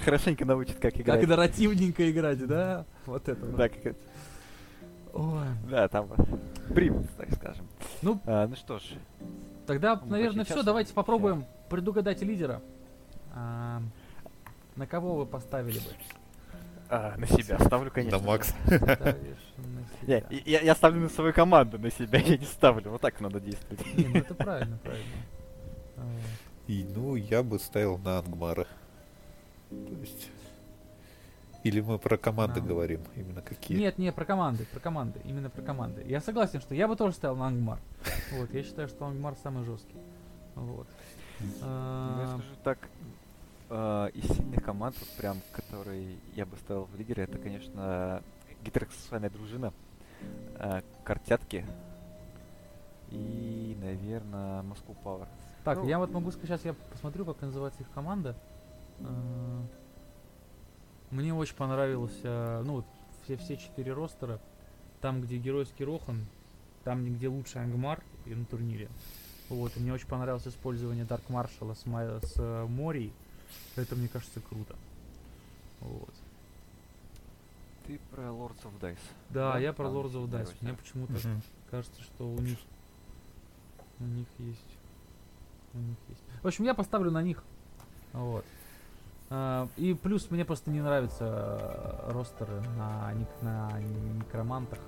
хорошенько научат, как играть. Как нарративненько играть, да? Вот это. вот. Да, как это- Ой. да, там примут, так скажем. Ну, А, ну что ж, тогда, Ну, наверное, все. Давайте попробуем предугадать лидера. А, на кого вы поставили бы? а, на себя ставлю, конечно. На Макс. Себя. я, я ставлю на свою команду, на себя я не ставлю. Вот так надо действовать. Не, ну это правильно, правильно. И, ну, я бы ставил на Ангмара. То есть... Или мы про команды На- говорим, именно какие? Нет, не, про команды, про команды, именно про команды. Я согласен, что я бы тоже ставил на Ангмар. [LAUGHS] Вот, я считаю, что Ангмар самый жесткий. Вот. Ну, я А, скажу так, э, из сильных команд, вот прям, которые я бы ставил в лидере, это, конечно, гетеросексуальная дружина, э, Картятки и, наверное, Москву Пауэр. Так, ну- я вот могу сказать, сейчас я посмотрю, как называется их команда. Мне очень понравилось, а, ну, вот все, все четыре ростера. Там, где геройский Рохан, там, где лучший Ангмар и на турнире. Вот, и мне очень понравилось использование Дарк Маршала с, Ма- с э, Мори. Это, мне кажется, круто. Вот. Ты про Lords of Dice. Да, Да, я про Lords of Dice. Мне почему-то Мгм. кажется, что у них у них есть у них есть. В общем, я поставлю на них. Вот. А, и плюс мне просто не нравятся э, ростеры на, ник- на некромантах,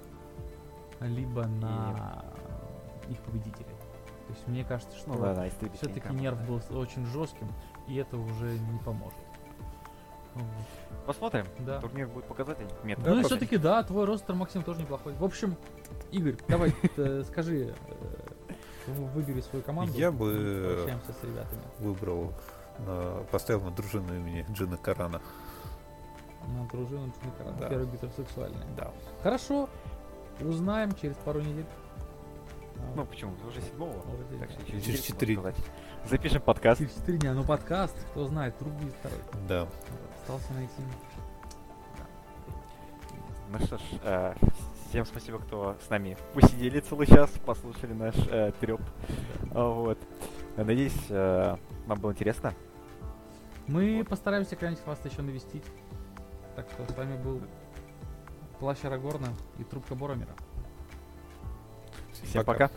либо на их победителей. То есть мне кажется, что Ну да, все-таки нерв был очень жестким, и это уже не поможет. Посмотрим. Да. Турнир будет показательный. Нет, Ну и все-таки, да, твой ростер, Максим, тоже неплохой. В общем, Игорь, давай [LAUGHS] э, скажи, э, в- выбери свою команду. Я и бы- ребятами. Выбрал, поставил на дружину имени Джина Карана. На дружину Джуникара, Да. первый гетеросексуальный. Да. Хорошо, узнаем через пару недель. Ну почему? Уже седьмого. Уже Так что через, четыре. Запишем подкаст. через 4 дня, ну подкаст, кто знает, вдруг будет второй. Да. Остался найти. Ну что ж, э, всем спасибо, кто с нами посидели целый час, послушали наш э, треп. Вот. Надеюсь, э, вам было интересно. Мы Вот. постараемся когда-нибудь вас еще навестить. Так что с вами был Плащ Арагорна и Трубка Боромира. Всем пока.